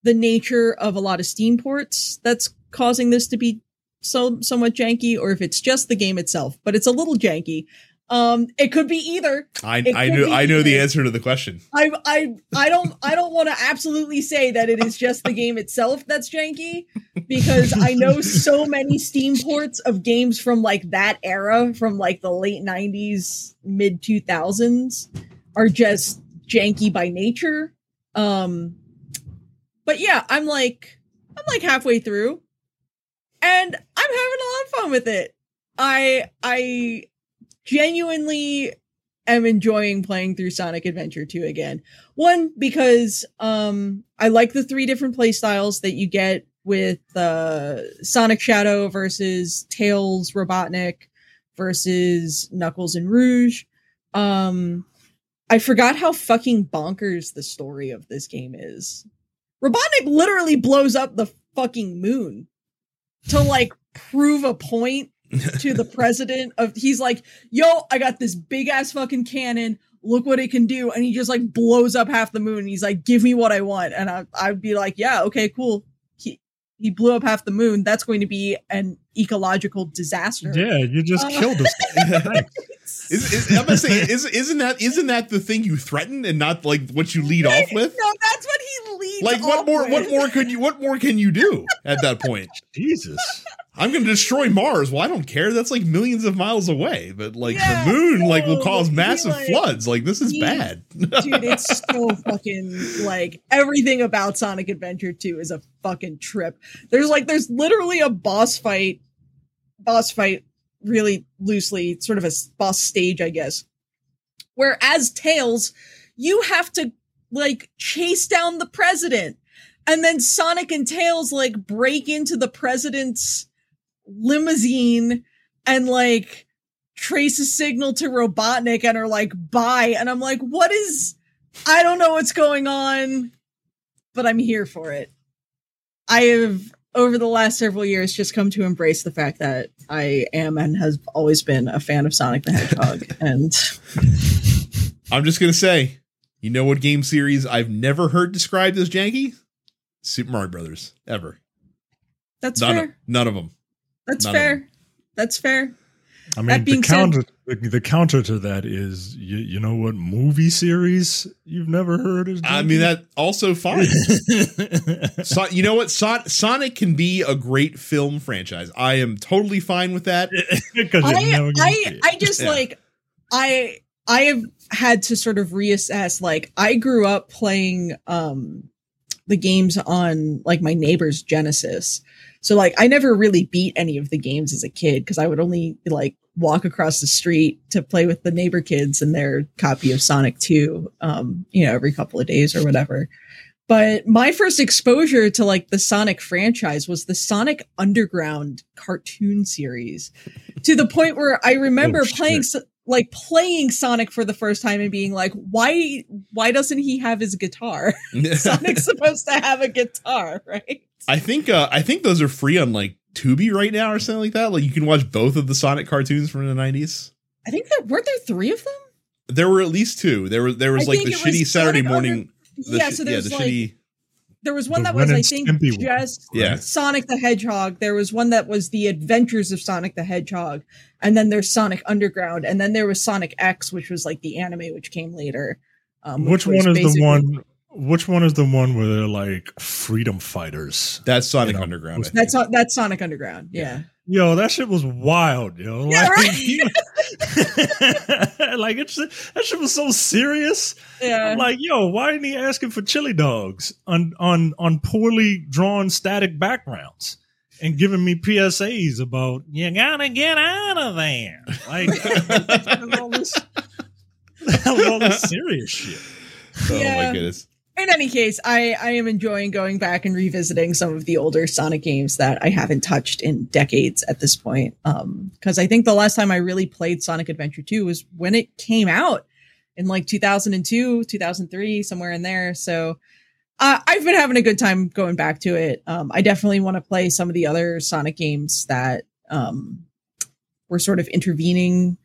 the nature of a lot of Steam ports that's causing this to be so somewhat janky or if it's just the game itself, but it's a little janky. Um, it could be either. I I know I know the answer to the question. I I I don't I don't want to absolutely say that it is just the game itself that's janky because I know so many Steam ports of games from like that era from like the late 90s mid 2000s are just janky by nature. Um but yeah, I'm like I'm like halfway through and I'm having a lot of fun with it. I I genuinely am enjoying playing through Sonic Adventure 2 again. One because um I like the three different play styles that you get with uh Sonic Shadow versus Tails Robotnik versus Knuckles and Rouge. Um I forgot how fucking bonkers the story of this game is. Robotnik literally blows up the fucking moon to like prove a point to the president of he's like, yo, I got this big ass fucking cannon. Look what it can do. And he just like blows up half the moon. And he's like, give me what I want. And I, I'd be like, yeah, okay, cool. He, he blew up half the moon. That's going to be an ecological disaster. Yeah, you just uh, killed us. is, is, I'm gonna say, is, isn't that isn't that the thing you threaten and not like what you lead off with? No, that's what he leads. Like what more? With. What more could you? What more can you do at that point? Jesus. I'm going to destroy Mars. Well, I don't care. That's like millions of miles away. But like yeah, the moon, like will cause massive like, floods. Like this is bad, dude. It's so fucking like everything about Sonic Adventure 2 is a fucking trip. There's like there's literally a boss fight, boss fight, really loosely, sort of a boss stage, I guess. Where as Tails, you have to like chase down the president and then Sonic and Tails like break into the president's limousine and like trace a signal to Robotnik and are like, bye. And I'm like, what is, I don't know what's going on, but I'm here for it. I have, over the last several years, just come to embrace the fact that I am and has always been a fan of Sonic the Hedgehog. and I'm just going to say, you know what game series I've never heard described as janky? Super Mario Brothers, ever. That's none fair. None of them. That's None fair. That's fair. I mean, the counter said, the, the, counter to that is you, you know what movie series you've never heard is. I mean that also fine. so, you know what, so, Sonic can be a great film franchise. I am totally fine with that. I I, I just yeah. like I I have had to sort of reassess. Like I grew up playing um the games on like my neighbor's Genesis. So like I never really beat any of the games as a kid because I would only like walk across the street to play with the neighbor kids and their copy of Sonic 2 um you know every couple of days or whatever. But my first exposure to like the Sonic franchise was the Sonic Underground cartoon series to the point where I remember oh, playing like playing Sonic for the first time and being like, why why doesn't he have his guitar? Sonic's supposed to have a guitar, right? I think uh, I think those are free on like Tubi right now or something like that. Like you can watch both of the Sonic cartoons from the nineties. I think that weren't there three of them. There were at least two. There was there was I like the shitty Saturday Sonic Under- morning. the yeah, shi- so there's the like shitty. There was one The that was I think Stimpy one. just Yeah. Sonic the Hedgehog. There was one that was the Adventures of Sonic the Hedgehog, and then there's Sonic Underground, and then there was Sonic X, which was like the anime which came later. Um, Which was one is the one? Which one is the one where they're like freedom fighters? That's Sonic You know, Underground. That's that's Sonic Underground. Yeah. Yo, that shit was wild, yo. Yeah, right. like it's that shit was so serious. Yeah. I'm like, yo, why isn't he asking for chili dogs on on on poorly drawn static backgrounds and giving me PSAs about you gotta get out of there? Like all this, all this serious shit. oh Yeah. my goodness. In any case, I, I am enjoying going back and revisiting some of the older Sonic games that I haven't touched in decades at this point. Um, because I think the last time I really played Sonic Adventure 2 was when it came out in like 2002, 2003, somewhere in there. So uh, I've been having a good time going back to it. Um, I definitely want to play some of the other Sonic games that um, were sort of intervening.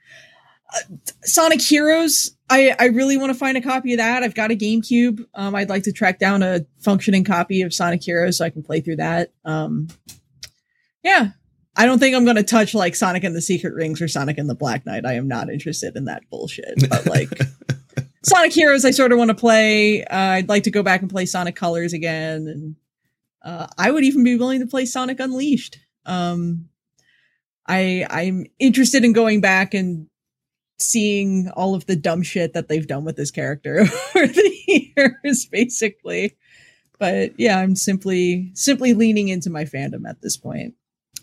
Uh, Sonic Heroes, I, I really want to find a copy of that. I've got a GameCube. Um, I'd like to track down a functioning copy of Sonic Heroes so I can play through that. Um, yeah, I don't think I'm going to touch like Sonic and the Secret Rings or Sonic and the Black Knight. I am not interested in that bullshit. But like Sonic Heroes, I sort of want to play. Uh, I'd like to go back and play Sonic Colors again, and uh, I would even be willing to play Sonic Unleashed. Um, I I'm interested in going back and seeing all of the dumb shit that they've done with this character over the years, basically. But yeah, I'm simply simply leaning into my fandom at this point.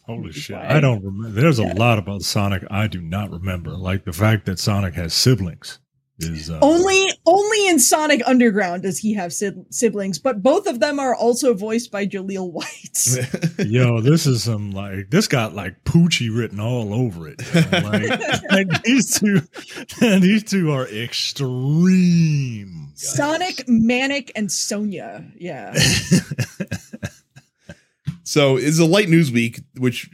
Holy shit. why- I don't remember. There's a lot about Sonic I do not remember. Like the fact that Sonic has siblings is uh, Only only in Sonic Underground does he have sid- siblings, but both of them are also voiced by Jaleel White. Yo, this is some like this got like Poochie written all over it. Like, like these two, these two are extreme. guys. Sonic, Manic, and Sonia. Yeah. So it's a light news week, which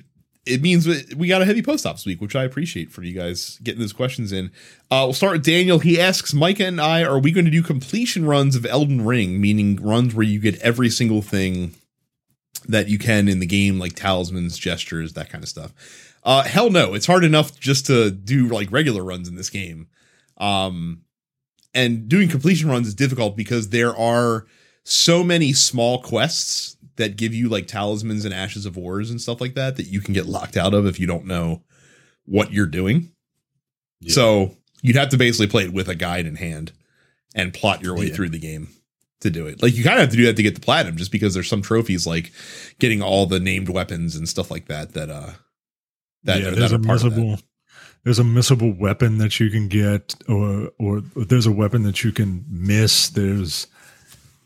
it means we got a heavy post office week, which I appreciate for you guys getting those questions in. Uh, we'll start with Daniel. He asks Micah and I, are we going to do completion runs of Elden Ring, meaning runs where you get every single thing that you can in the game, like talismans, gestures, that kind of stuff? Uh, hell no. It's hard enough just to do like regular runs in this game. Um, and doing completion runs is difficult because there are so many small quests that give you like talismans and ashes of wars and stuff like that that you can get locked out of if you don't know what you're doing. Yeah. So you'd have to basically play it with a guide in hand and plot your way Yeah. through the game to do it. Like you kind of have to do that to get the platinum just because there's some trophies like getting all the named weapons and stuff like that that uh that, yeah, there's are a that. missable there's a missable weapon that you can get or or there's a weapon that you can miss there's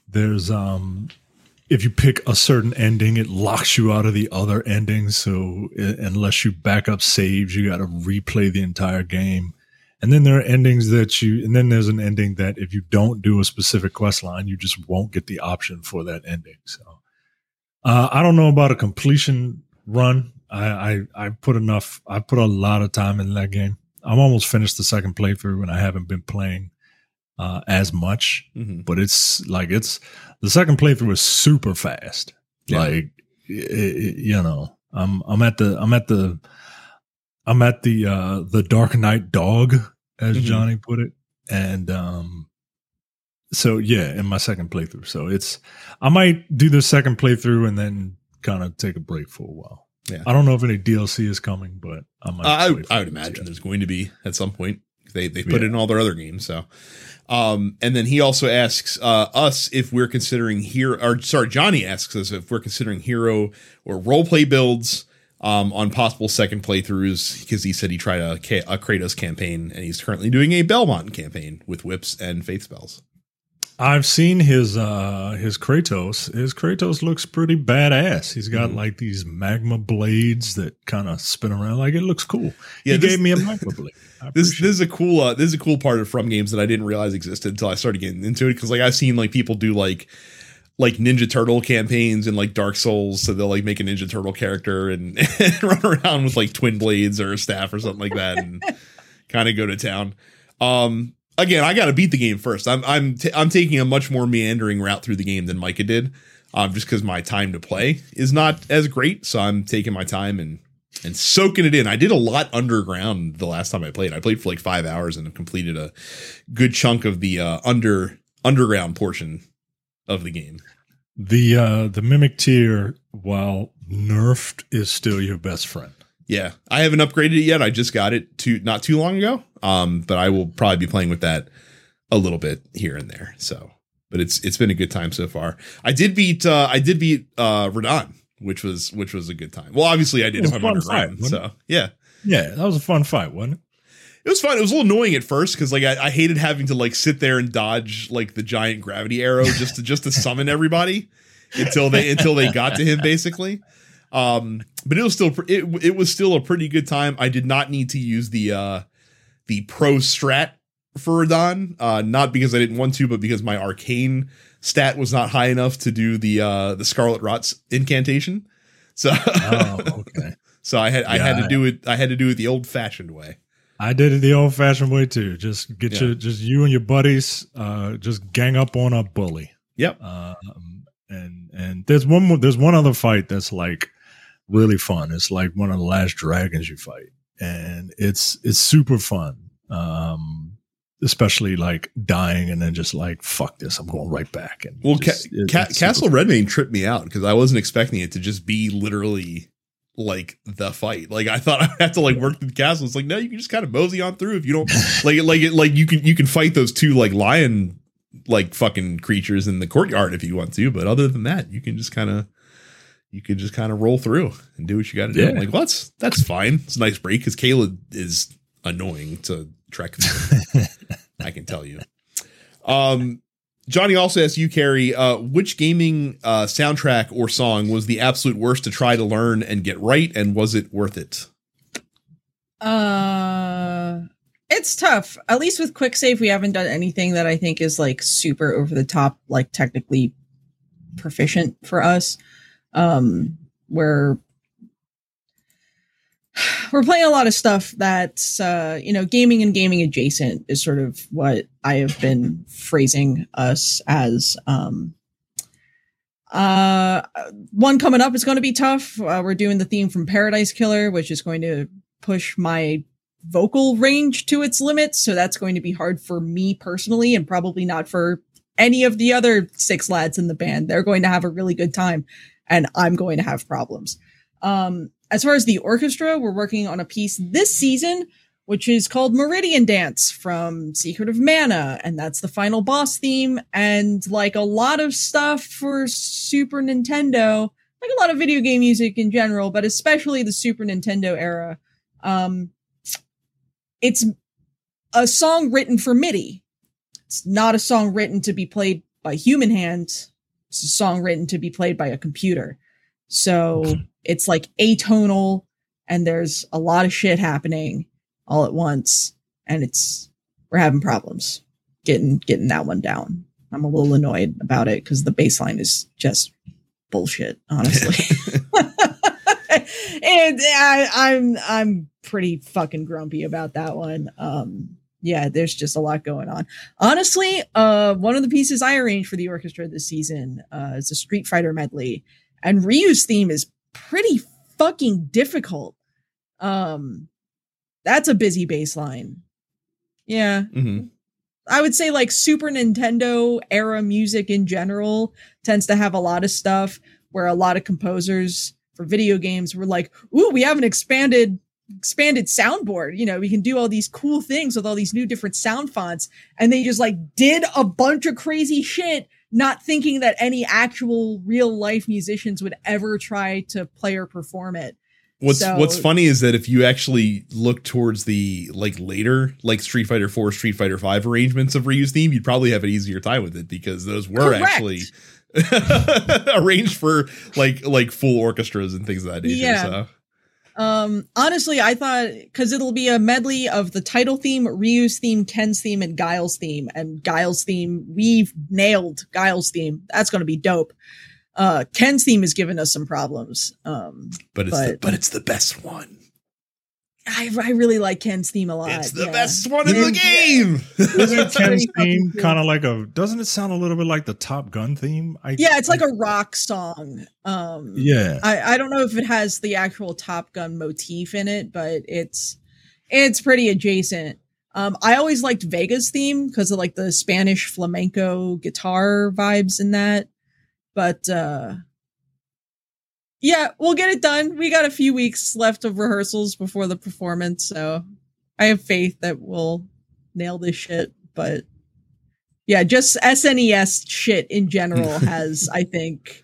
there's um if you pick a certain ending it locks you out of the other endings so unless you back up saves you got to replay the entire game and then there are endings that you and then there's an ending that if you don't do a specific quest line you just won't get the option for that ending so uh, i don't know about a completion run I, I I put enough. I put a lot of time in that game. I'm almost finished the second playthrough, and I haven't been playing uh, as much. Mhm. But it's like it's the second playthrough is super fast. Yeah. Like i i you know, I'm I'm at the I'm at the I'm at the uh the Dark Knight dog, as Mhm. Johnny put it, and um. So yeah, in my second playthrough, so it's I might do the second playthrough and then kind of take a break for a while. Yeah. I don't know if any DLC is coming, but I might. Uh, I, would- I would imagine yeah. there's going to be at some point. They they put Yeah. it in all their other games. So, um, and then he also asks uh, us if we're considering hero. Or sorry, Johnny asks us if we're considering hero or role play builds um, on possible second playthroughs because he said he tried a, a Kratos campaign and he's currently doing a Belmont campaign with whips and faith spells. I've seen his uh his Kratos. His Kratos looks pretty badass. He's got Mhm. like these magma blades that kind of spin around. Like it looks cool. Yeah, he this- gave me a magma blade. This this is a cool uh, this is a cool part of From games that I didn't realize existed until I started getting into it because like I've seen like people do like like Ninja Turtle campaigns and like Dark Souls, so they'll like make a Ninja Turtle character and, and run around with like twin blades or a staff or something like that and kind of go to town. Um, again, I got to beat the game first. I'm I'm t- I'm taking a much more meandering route through the game than Micah did, um, just because my time to play is not as great. So I'm taking my time and and soaking it in. I did a lot underground the last time I played. I played for like five hours and completed a good chunk of the uh, under underground portion of the game. The uh the mimic tear, while nerfed, is still your best friend. Yeah, I haven't upgraded it yet. I just got it to not too long ago. Um, but I will probably be playing with that a little bit here and there. So, but it's it's been a good time so far. I did beat uh I did beat uh Radahn, which was which was a good time. Well, obviously I did It was if I'm fun fight, so yeah. Yeah, that was a fun fight, wasn't it? It was fun. It was a little annoying at first because like I, I hated having to like sit there and dodge like the giant gravity arrow just to just to summon everybody until they until they got to him basically. Um, but it was still it it was still a pretty good time. I did not need to use the uh the pro strat for Radahn, uh, not because I didn't want to, but because my arcane stat was not high enough to do the uh the Scarlet Rot's incantation. So Oh, okay. so I had I had to do it I had to do it the old fashioned way. I did it the old fashioned way too. Just get Yeah. your just you and your buddies, uh, just gang up on a bully. Yep. Um, and and there's one more. There's one other fight that's like really fun. It's like one of the last dragons you fight, and it's it's super fun. Um, especially like dying and then just like fuck this, I'm going right back. And Well, just- Ca- it- Ca- Castle fun. Redmane tripped me out because I wasn't expecting it to just be literally like the fight. Like I thought I'd have to like work the castle. It's like no, you can just kind of mosey on through if you don't like like it like you can you can fight those two like lion like fucking creatures in the courtyard if you want to, but other than that, you can just kind of you can just kind of roll through and do what you got to do. Yeah. I'm like, well, that's that's fine. It's a nice break because Caelid is annoying to trek. I can tell you. Um, Johnny also asks you, Carrie, uh, which gaming uh, soundtrack or song was the absolute worst to try to learn and get right, and was it worth it? Uh, it's tough. At least with quick save, we haven't done anything that I think is like super over the top, like technically proficient for us. Um, where we're playing a lot of stuff that's uh, you know, gaming and gaming adjacent is sort of what I have been phrasing us as. Um, uh, one coming up is going to be tough. Uh, we're doing the theme from Paradise Killer, which is going to push my vocal range to its limits. So that's going to be hard for me personally, and probably not for any of the other six lads in the band. They're going to have a really good time, and I'm going to have problems. Um, as far as the orchestra, we're working on a piece this season, which is called Meridian Dance from Secret of Mana, and that's the final boss theme. And like a lot of stuff for Super Nintendo, like a lot of video game music in general, but especially the Super Nintendo era, um, it's a song written for MIDI. It's not a song written to be played by human hands. It's a song written to be played by a computer. So it's like atonal and there's a lot of shit happening all at once and it's we're having problems getting getting that one down. I'm a little annoyed about it because the baseline is just bullshit, honestly. and I, I'm I'm pretty fucking grumpy about that one. Um, yeah, there's just a lot going on. Honestly, uh, one of the pieces I arranged for the orchestra this season uh, is a Street Fighter medley, and Ryu's theme is pretty fucking difficult. Um, that's a busy bass line. Yeah, Mm-hmm. I would say like Super Nintendo era music in general tends to have a lot of stuff where a lot of composers for video games were like, "Ooh, we have an expanded expanded soundboard. You know, we can do all these cool things with all these new different sound fonts." And they just like did a bunch of crazy shit, not thinking that any actual real life musicians would ever try to play or perform it. What's So- What's funny is that if you actually look towards the like later like Street Fighter Four, Street Fighter Five arrangements of Ryu's theme, you'd probably have an easier time with it because those were Correct. actually arranged for like like full orchestras and things of that nature. Yeah. So. Um, honestly, I thought because it'll be a medley of the title theme, Ryu's theme, Ken's theme, and Guile's theme. And Guile's theme, we've nailed Guile's theme. That's going to be dope. Uh, Ken's theme has given us some problems. Um, but it's the, But- but it's the best one. I, I really like Ken's theme a lot. It's the yeah. best one in the game. Isn't Ken's theme kind of like a? Doesn't it sound a little bit like the Top Gun theme? I, Yeah, it's like I- a rock song. Um, yeah. I, I don't know if it has the actual Top Gun motif in it, but it's it's pretty adjacent. Um, I always liked Vega's theme because of like the Spanish flamenco guitar vibes in that. But uh yeah, we'll get it done. We got a few weeks left of rehearsals before the performance, so I have faith that we'll nail this shit. But yeah, just SNES shit in general has, I think,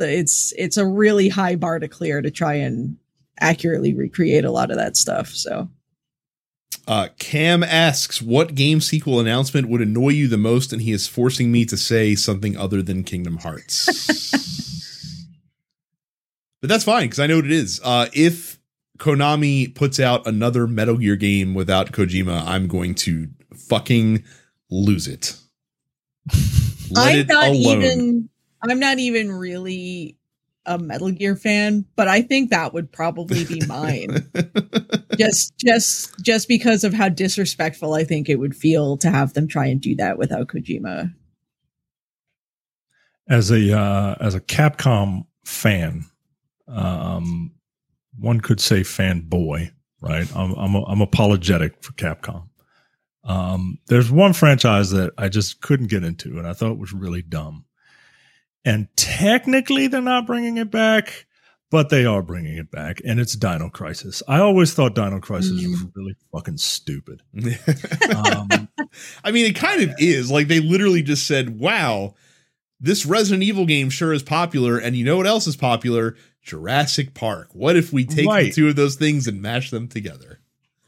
it's it's a really high bar to clear to try and accurately recreate a lot of that stuff. So Uh, Cam asks, "What game sequel announcement would annoy you the most?" And he is forcing me to say something other than Kingdom Hearts. but that's fine because I know what it is. Uh, if Konami puts out another Metal Gear game without Kojima, I'm going to fucking lose it. Let I'm it not alone. even I'm not even really a Metal Gear fan, but I think that would probably be mine. just just just because of how disrespectful I think it would feel to have them try and do that without Kojima. as a uh, as a Capcom fan, um, one could say fanboy, right? I'm I'm, I'm apologetic for Capcom. Um, there's one franchise that I just couldn't get into, and I thought was really dumb. And technically, they're not bringing it back, but they are bringing it back, and it's Dino Crisis. I always thought Dino Crisis was really fucking stupid. Um, I mean, it kind of is. Like they literally just said, "Wow, this Resident Evil game sure is popular." And you know what else is popular? Jurassic Park. What if we take the Right. two of those things and mash them together?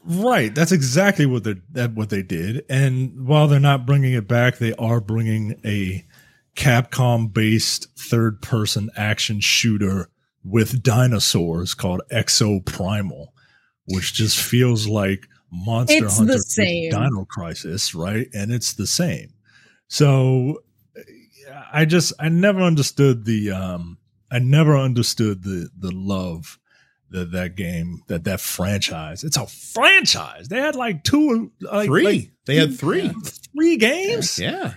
Right. That's exactly what they that what they did. And while they're not bringing it back, they are bringing a Capcom based third person action shooter with dinosaurs called Exoprimal, which just feels like Monster It's Hunter the same. Dino Crisis, right? And it's the same. So I just I never understood the um I never understood the the love that that game that that franchise. It's a franchise. They had like two like, three. like they had three. three games. Yeah.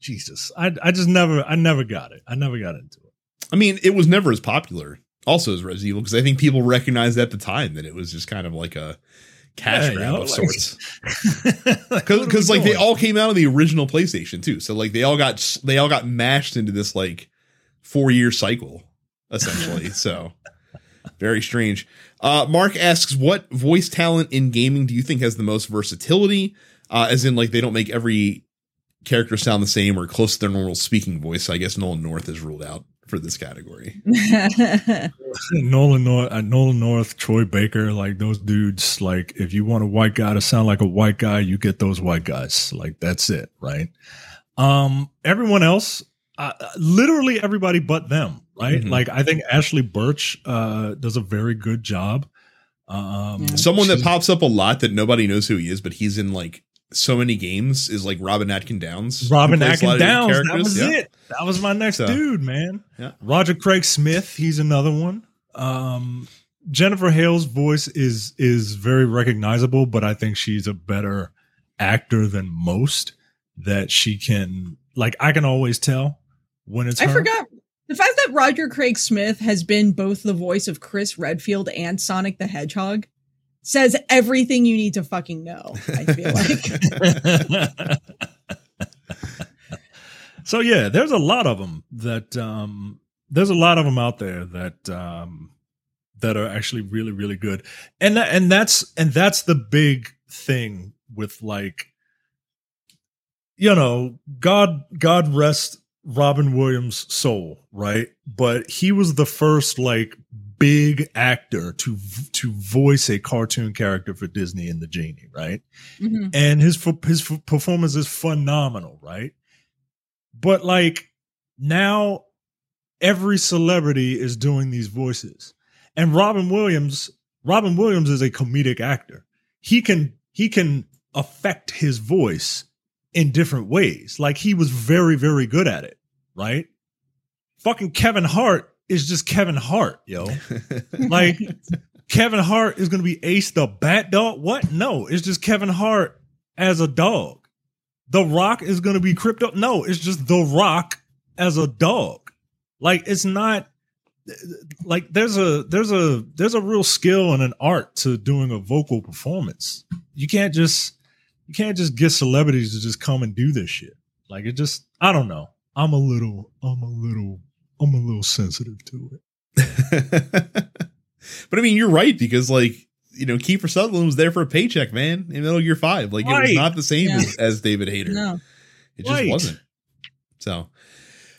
Jesus, I I just never I never got it. I never got into it. I mean, it was never as popular. Also, as Resident Evil, because I think people recognized at the time that it was just kind of like a cash Yeah, grab you know, of like- sorts. Because like they all came out of the original PlayStation too, so like they all got they all got mashed into this like four year cycle essentially. so very strange. Uh, Mark asks, "What voice talent in gaming do you think has the most versatility? Uh, as in, like they don't make every character sound the same or close to their normal speaking voice. So I guess Nolan North is ruled out for this category. Nolan North, uh, Nolan North, Troy Baker, like those dudes. Like, if you want a white guy to sound like a white guy, you get those white guys. Like, that's it, right? Um, everyone else, uh, literally everybody but them, right? Mhm. Like, I think Ashly Burch uh, does a very good job. Um, Yeah. Someone that pops up a lot that nobody knows who he is, but he's in like so many games is like Robin Atkin Downes. Robin who plays a lot Atkin Downes. That was Yeah. it. That was my next So- dude, man. Yeah. Roger Craig Smith. He's another one. Um, Jennifer Hale's voice is is very recognizable, but I think she's a better actor than most. That she can like, I can always tell when it's. I her. forgot the fact that Roger Craig Smith has been both the voice of Chris Redfield and Sonic the Hedgehog says everything you need to fucking know. I feel like. so yeah, there's a lot of them that um, there's a lot of them out there that um, that are actually really really good, and that, and that's and that's the big thing with like you know God God rest Robin Williams' soul, right? But he was the first like big actor to to voice a cartoon character for Disney in the Genie, right? Mhm. and his his performance is phenomenal, right? But like now, every celebrity is doing these voices, and Robin Williams. Robin Williams is a comedic actor. He can he can affect his voice in different ways. Like he was very very good at it, right? Fucking Kevin Hart is just Kevin Hart, yo. Like Kevin Hart is to be Ace the Bat Dog. What? No, it's just Kevin Hart as a dog. The Rock is to be Krypto. No, it's just The Rock as a dog. Like it's not like there's a there's a there's a real skill and an art to doing a vocal performance. You can't just you can't just get celebrities to just come and do this shit. Like it just I don't know. I'm a little I'm a little I'm a little sensitive to it. but I mean, you're right because like you know, Kiefer Sutherland was there for a paycheck, man, in Metal Gear Five. Like right. it was not the same yeah. as, as, David Hayter. No, it just right. wasn't. So,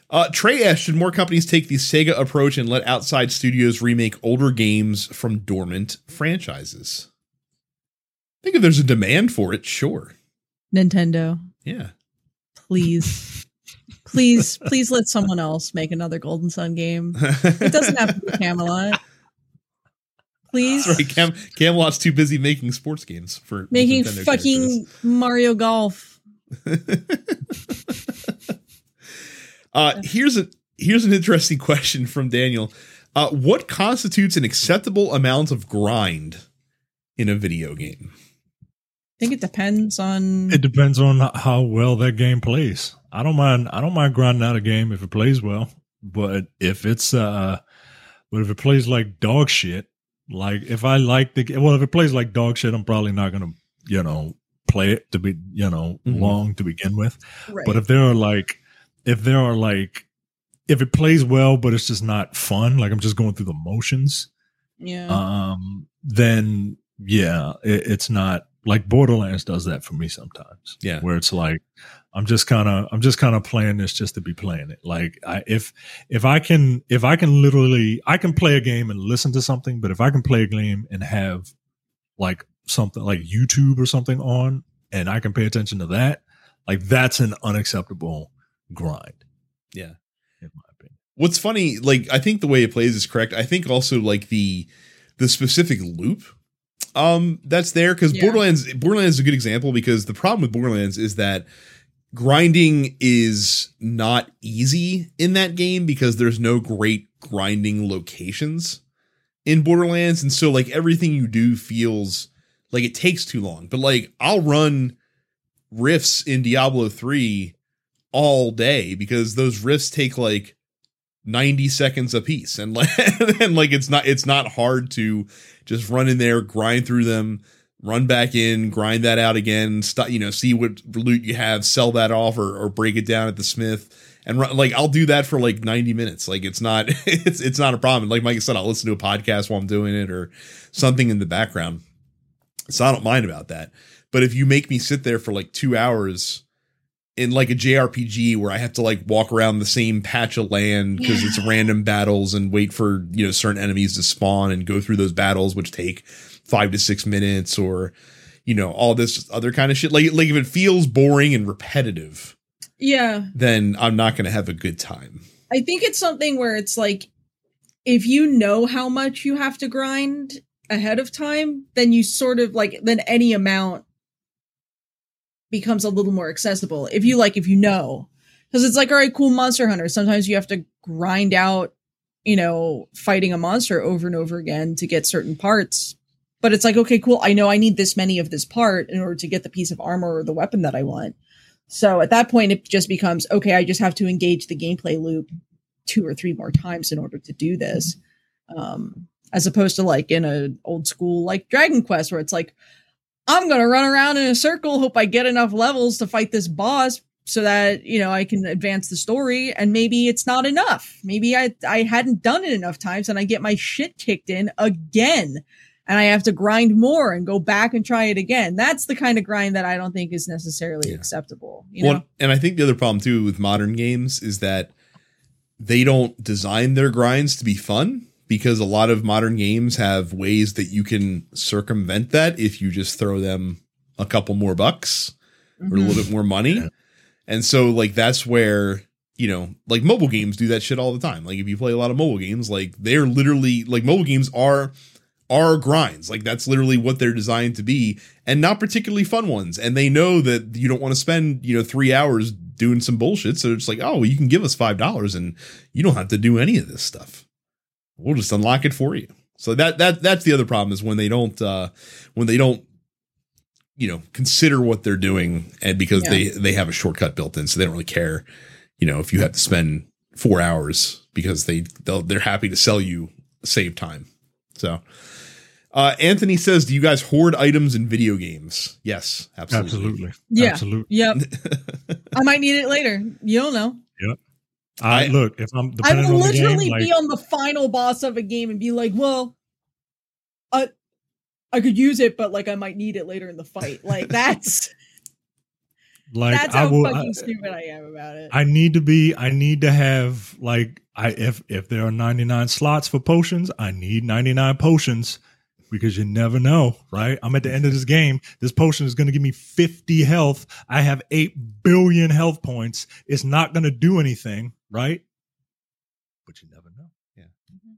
uh, Trey asked, should more companies take the Sega approach and let outside studios remake older games from dormant franchises? Think if there's a demand for it, sure. Nintendo. Yeah. Please. please, please let someone else make another Golden Sun game. It doesn't have to be Camelot. Please. Sorry, Cam- Camelot's too busy making sports games for making fucking Mario Golf. uh, here's a here's an interesting question from Daniel. Uh, what constitutes an acceptable amount of grind in a video game? I think it depends on. It depends on how well that game plays. I don't mind. I don't mind grinding out a game if it plays well, but if it's uh, but if it plays like dog shit, like if I like the well, if it plays like dog shit, I'm probably not gonna you know play it to be you know mm-hmm. long to begin with. Right. But if there are like if there are like if it plays well, but it's just not fun, like I'm just going through the motions. Yeah. Um. Then yeah, it, it's not like Borderlands does that for me sometimes. Yeah. Where it's like I'm just kind of I'm just kind of playing this just to be playing it. Like I, if if I can if I can literally I can play a game and listen to something, but if I can play a game and have like something like YouTube or something on and I can pay attention to that, like that's an unacceptable grind. Yeah. In my opinion. What's funny, like I think the way it plays is correct. I think also like the the specific loop um that's there because yeah. Borderlands Borderlands is a good example because the problem with Borderlands is that grinding is not easy in that game because there's no great grinding locations in Borderlands and so like everything you do feels like it takes too long but like I'll run rifts in Diablo 3 all day because those rifts take like 90 seconds a piece and like and like it's not it's not hard to just run in there grind through them run back in grind that out again st- you know see what loot you have sell that off or, or break it down at the smith. And run, like I'll do that for like 90 minutes. Like it's not it's it's not a problem. Like Mike I said I'll listen to a podcast while I'm doing it or something in the background. So I don't mind about that. But if you make me sit there for like 2 hours in like a JRPG where I have to like walk around the same patch of land because yeah. it's random battles and wait for, you know, certain enemies to spawn and go through those battles, which take five to six minutes or, you know, all this other kind of shit. Like, like if it feels boring and repetitive. Yeah. Then I'm not going to have a good time. I think it's something where it's like, if you know how much you have to grind ahead of time, then you sort of like, then any amount becomes a little more accessible if you like if you know. Because it's like all right cool monster hunter. Sometimes you have to grind out you know fighting a monster over and over again to get certain parts. But it's like okay cool i know i need this many of this part in order to get the piece of armor or the weapon that i want. So at that point it just becomes okay i just have to engage the gameplay loop two or three more times in order to do this. Um as opposed to like in an old school like dragon quest where it's like I'm going to run around in a circle, hope I get enough levels to fight this boss so that, you know, I can advance the story. And maybe it's not enough. Maybe I, I hadn't done it enough times and I get my shit kicked in again and I have to grind more and go back and try it again. That's the kind of grind that I don't think is necessarily yeah. acceptable. You know? Well, and I think the other problem too with modern games is that they don't design their grinds to be fun because a lot of modern games have ways that you can circumvent that if you just throw them a couple more bucks mm-hmm. or a little mm-hmm. bit more money. Yeah. And so like that's where, you know, like mobile games do that shit all the time. Like if you play a lot of mobile games, like they're literally like mobile games are are grinds. Like that's literally what they're designed to be and not particularly fun ones. And they know that you don't want to spend, you know, 3 hours doing some bullshit. So it's like, "Oh, you can give us $5 and you don't have to do any of this stuff." We'll just unlock it for you. So that that that's the other problem is when they don't uh when they don't you know consider what they're doing and because Yeah. they they have a shortcut built in so they don't really care you know if you have to spend 4 hours because they they'll, they're happy to sell you save time. So uh Anthony says do you guys hoard items in video games? Yes, absolutely. Absolutely. Yeah. Absolutely. Yep. I might need it later. You don't know. I, I- look if I'm I will literally game, like, be on the final boss of a game and be like, well, I, I could use it, but like I might need it later in the fight. Like that's like that's I how will. fucking I, stupid I am about it. I need to be. I need to have like I if if there are 99 slots for potions, I need 99 potions because you never know, right? I'm at the end of this game. This potion is going to give me 50 health. I have 8 billion health points. It's not going to do anything, right? But you never know. Yeah. Mm-hmm.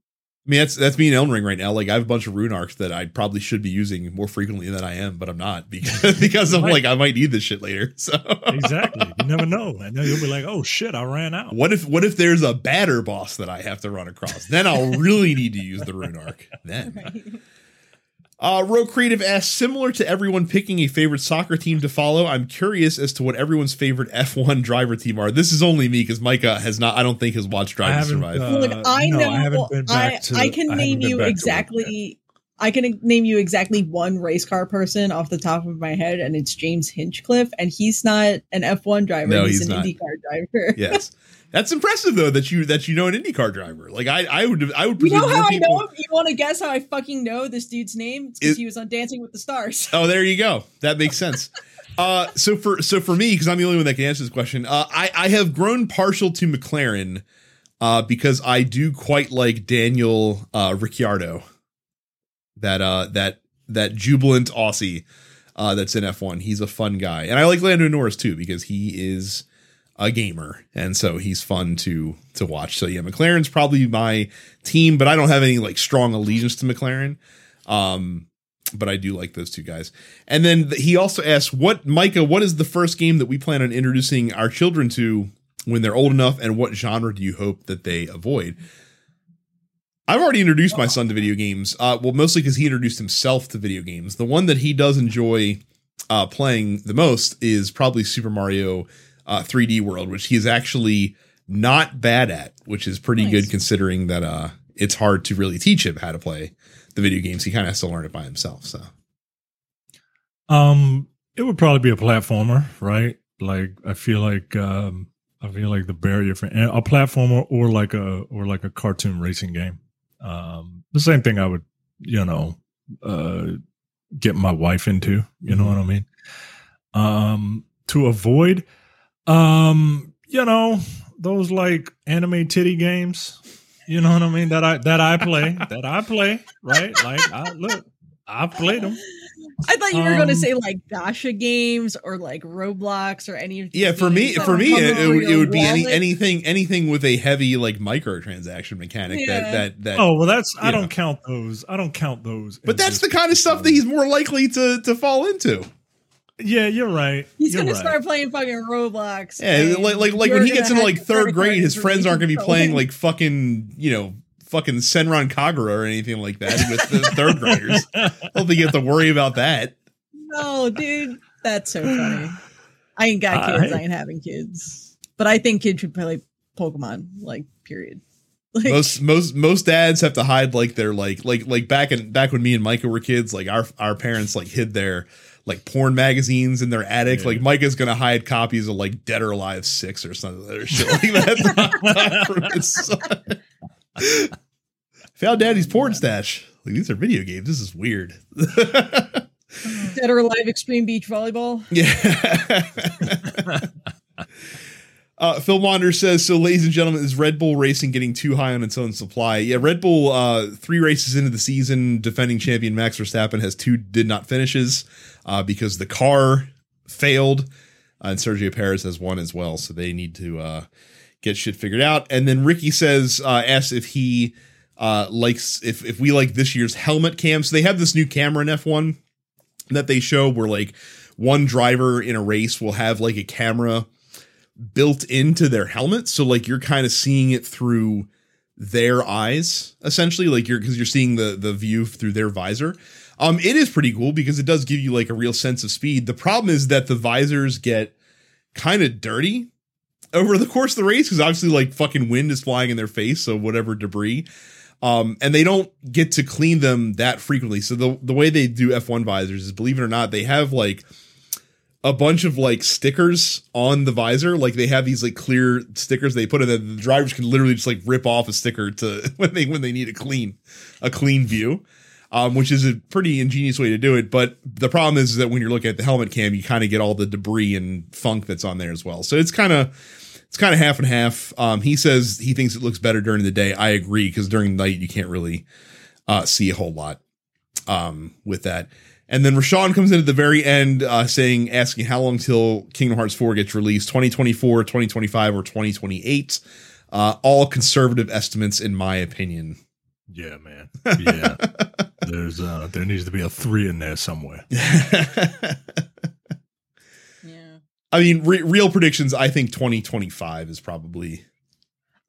I mean, that's that's me in Elden Ring right now. Like, I have a bunch of rune arcs that I probably should be using more frequently than I am, but I'm not because because I'm Right. like I might need this shit later. So Exactly. you never know. And then you'll be like, "Oh shit, I ran out." What if what if there's a badder boss that I have to run across? Then I'll really need to use the rune arc. Then. Right. Uh, Row Creative asks, similar to everyone picking a favorite soccer team to follow, I'm curious as to what everyone's favorite F1 driver team are. This is only me because Micah has not, I don't think, has watched Drive I to Survive. uh, Look, I no, know. I haven't been back I, to- I can I name you back to it exactly. I can name you exactly one race car person off the top of my head, and it's James Hinchcliffe, and he's not an F1 driver. No, he's, he's an not. IndyCar driver. yes. That's impressive though that you that you know an IndyCar driver. Like I I would I would You know how I know him? You want to guess how I fucking know this dude's name? Because he was on Dancing with the Stars. Oh, there you go. That makes sense. uh, so for so for me, because I'm the only one that can answer this question, uh, I I have grown partial to McLaren, uh, because I do quite like Daniel uh, Ricciardo, that uh that that jubilant Aussie, uh, that's in F1. He's a fun guy, and I like Lando Norris too because he is a gamer, and so he's fun to to watch. So yeah, McLaren's probably my team, but I don't have any like strong allegiance to McLaren. Um, but I do like those two guys. And then he also asked, "What, Micah? What is the first game that we plan on introducing our children to when they're old enough, and what genre do you hope that they avoid?" I've already introduced my son to video games. Uh, well, mostly because he introduced himself to video games. The one that he does enjoy uh, playing the most is probably Super Mario uh, 3D World, which he is actually not bad at, which is pretty Nice. good considering that uh, it's hard to really teach him how to play the video games. He kind of has to learn it by himself. So Um, it would probably be a platformer, right? Like I feel like um, I feel like the barrier for a platformer or like a or like a cartoon racing game. Um, the same thing I would, you know, uh, get my wife into. You know Mhm. what I mean? Um, to avoid, um, you know, those like anime titty games. You know what I mean? That I that I play, that I play, right? Like I look, I've played them. I thought you were going to Um, say like gacha games or like Roblox or any of these yeah, for me, for me, coming it, it, would, it would be any, anything anything with a heavy like microtransaction mechanic Yeah. that that that. Oh well, that's I you don't know. count those. I don't count those. but that's the kind of stuff that he's more likely to to fall into. Yeah, you're right. He's You're gonna right. start playing fucking Roblox. Yeah, like like like when he gets into like third grade, his friends aren't going to be playing like fucking you know fucking Senran Kagura or anything like that with the third graders. I don't think you have to worry about that. No, dude, that's so funny. I ain't got I- kids. I ain't having kids, but I think kids should play Pokemon. Like, period. Like, most most most dads have to hide like their like like like back in back when me and Micah were kids, like our our parents like hid their like porn magazines in their attic. Yeah. Like Micah's gonna hide copies of like Dead or Alive Six or something or shit like that. from his son. Found Daddy's porn stash. Like these are video games. This is weird. Dead or Alive Extreme Beach Volleyball. Yeah. uh, Phil Wander says, so ladies and gentlemen, is Red Bull Racing getting too high on its own supply? Yeah, Red Bull, uh, three races into the season, defending champion Max Verstappen has two did not finishes uh, because the car failed. And Sergio Perez has one as well. So they need to uh, get shit figured out. And then Ricky says, uh, asks if he uh, likes, if, if we like this year's helmet cam. So they have this new camera in F1 that they show where like one driver in a race will have like a camera built into their helmet. So like you're kind of seeing it through their eyes essentially. Like you're because you're seeing the the view through their visor. Um it is pretty cool because it does give you like a real sense of speed. The problem is that the visors get kind of dirty over the course of the race because obviously like fucking wind is flying in their face so whatever debris um and they don't get to clean them that frequently so the the way they do f1 visors is believe it or not they have like a bunch of like stickers on the visor. Like they have these like clear stickers they put in that the drivers can literally just like rip off a sticker to when they when they need a clean a clean view. Um, which is a pretty ingenious way to do it. But the problem is that when you're looking at the helmet cam, you kind of get all the debris and funk that's on there as well. So it's kind of it's kind of half and half. Um, he says he thinks it looks better during the day. I agree because during the night you can't really uh, see a whole lot um, with that. And then Rashawn comes in at the very end uh, saying, asking how long till Kingdom Hearts 4 gets released 2024, 2025, or 2028. Uh, all conservative estimates, in my opinion. Yeah, man. Yeah. There's uh there needs to be a three in there somewhere. Yeah. I mean, re- real predictions, I think 2025 is probably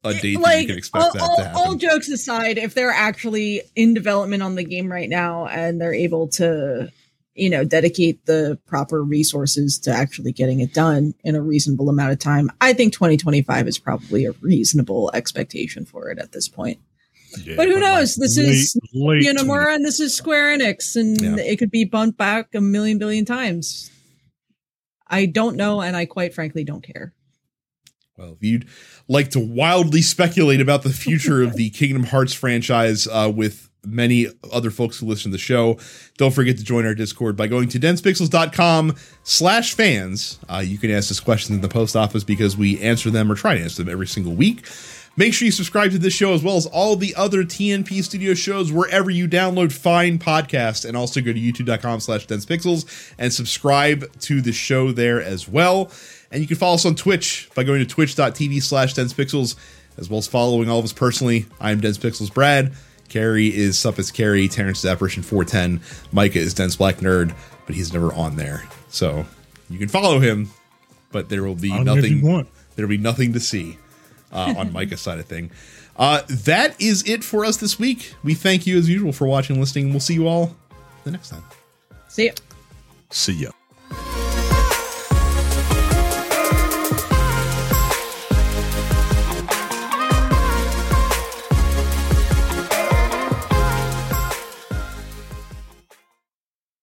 a date that you can expect all, that all, to happen. all jokes aside, if they're actually in development on the game right now and they're able to, you know, dedicate the proper resources to actually getting it done in a reasonable amount of time, I think 2025 is probably a reasonable expectation for it at this point. Yeah, But who knows? This is late You know, Nomura and this is Square Enix, and Yeah. it could be bumped back a million billion times. I don't know, and I quite frankly don't care. Well, if you'd like to wildly speculate about the future of the Kingdom Hearts franchise uh, with many other folks who listen to the show, don't forget to join our Discord by going to densepixels.com slash fans. Uh, you can ask us questions in the post office because we answer them or try to answer them every single week. Make sure you subscribe to this show as well as all the other TNP Studio shows wherever you download fine podcasts and also go to youtube.com slash densepixels and subscribe to the show there as well. And you can follow us on Twitch by going to twitch.tv slash densepixels as well as following all of us personally. I'm densepixels Brad. Carrie is Suppus Carrie. Terrence is Apparition 410. Micah is Dense Black Nerd, but he's never on there. So you can follow him, but there will be I don't know if you nothing there'll be nothing to see uh, on Micah's side of thing. Uh, that is it for us this week. We thank you as usual for watching and listening. We'll see you all the next time. See ya. See ya.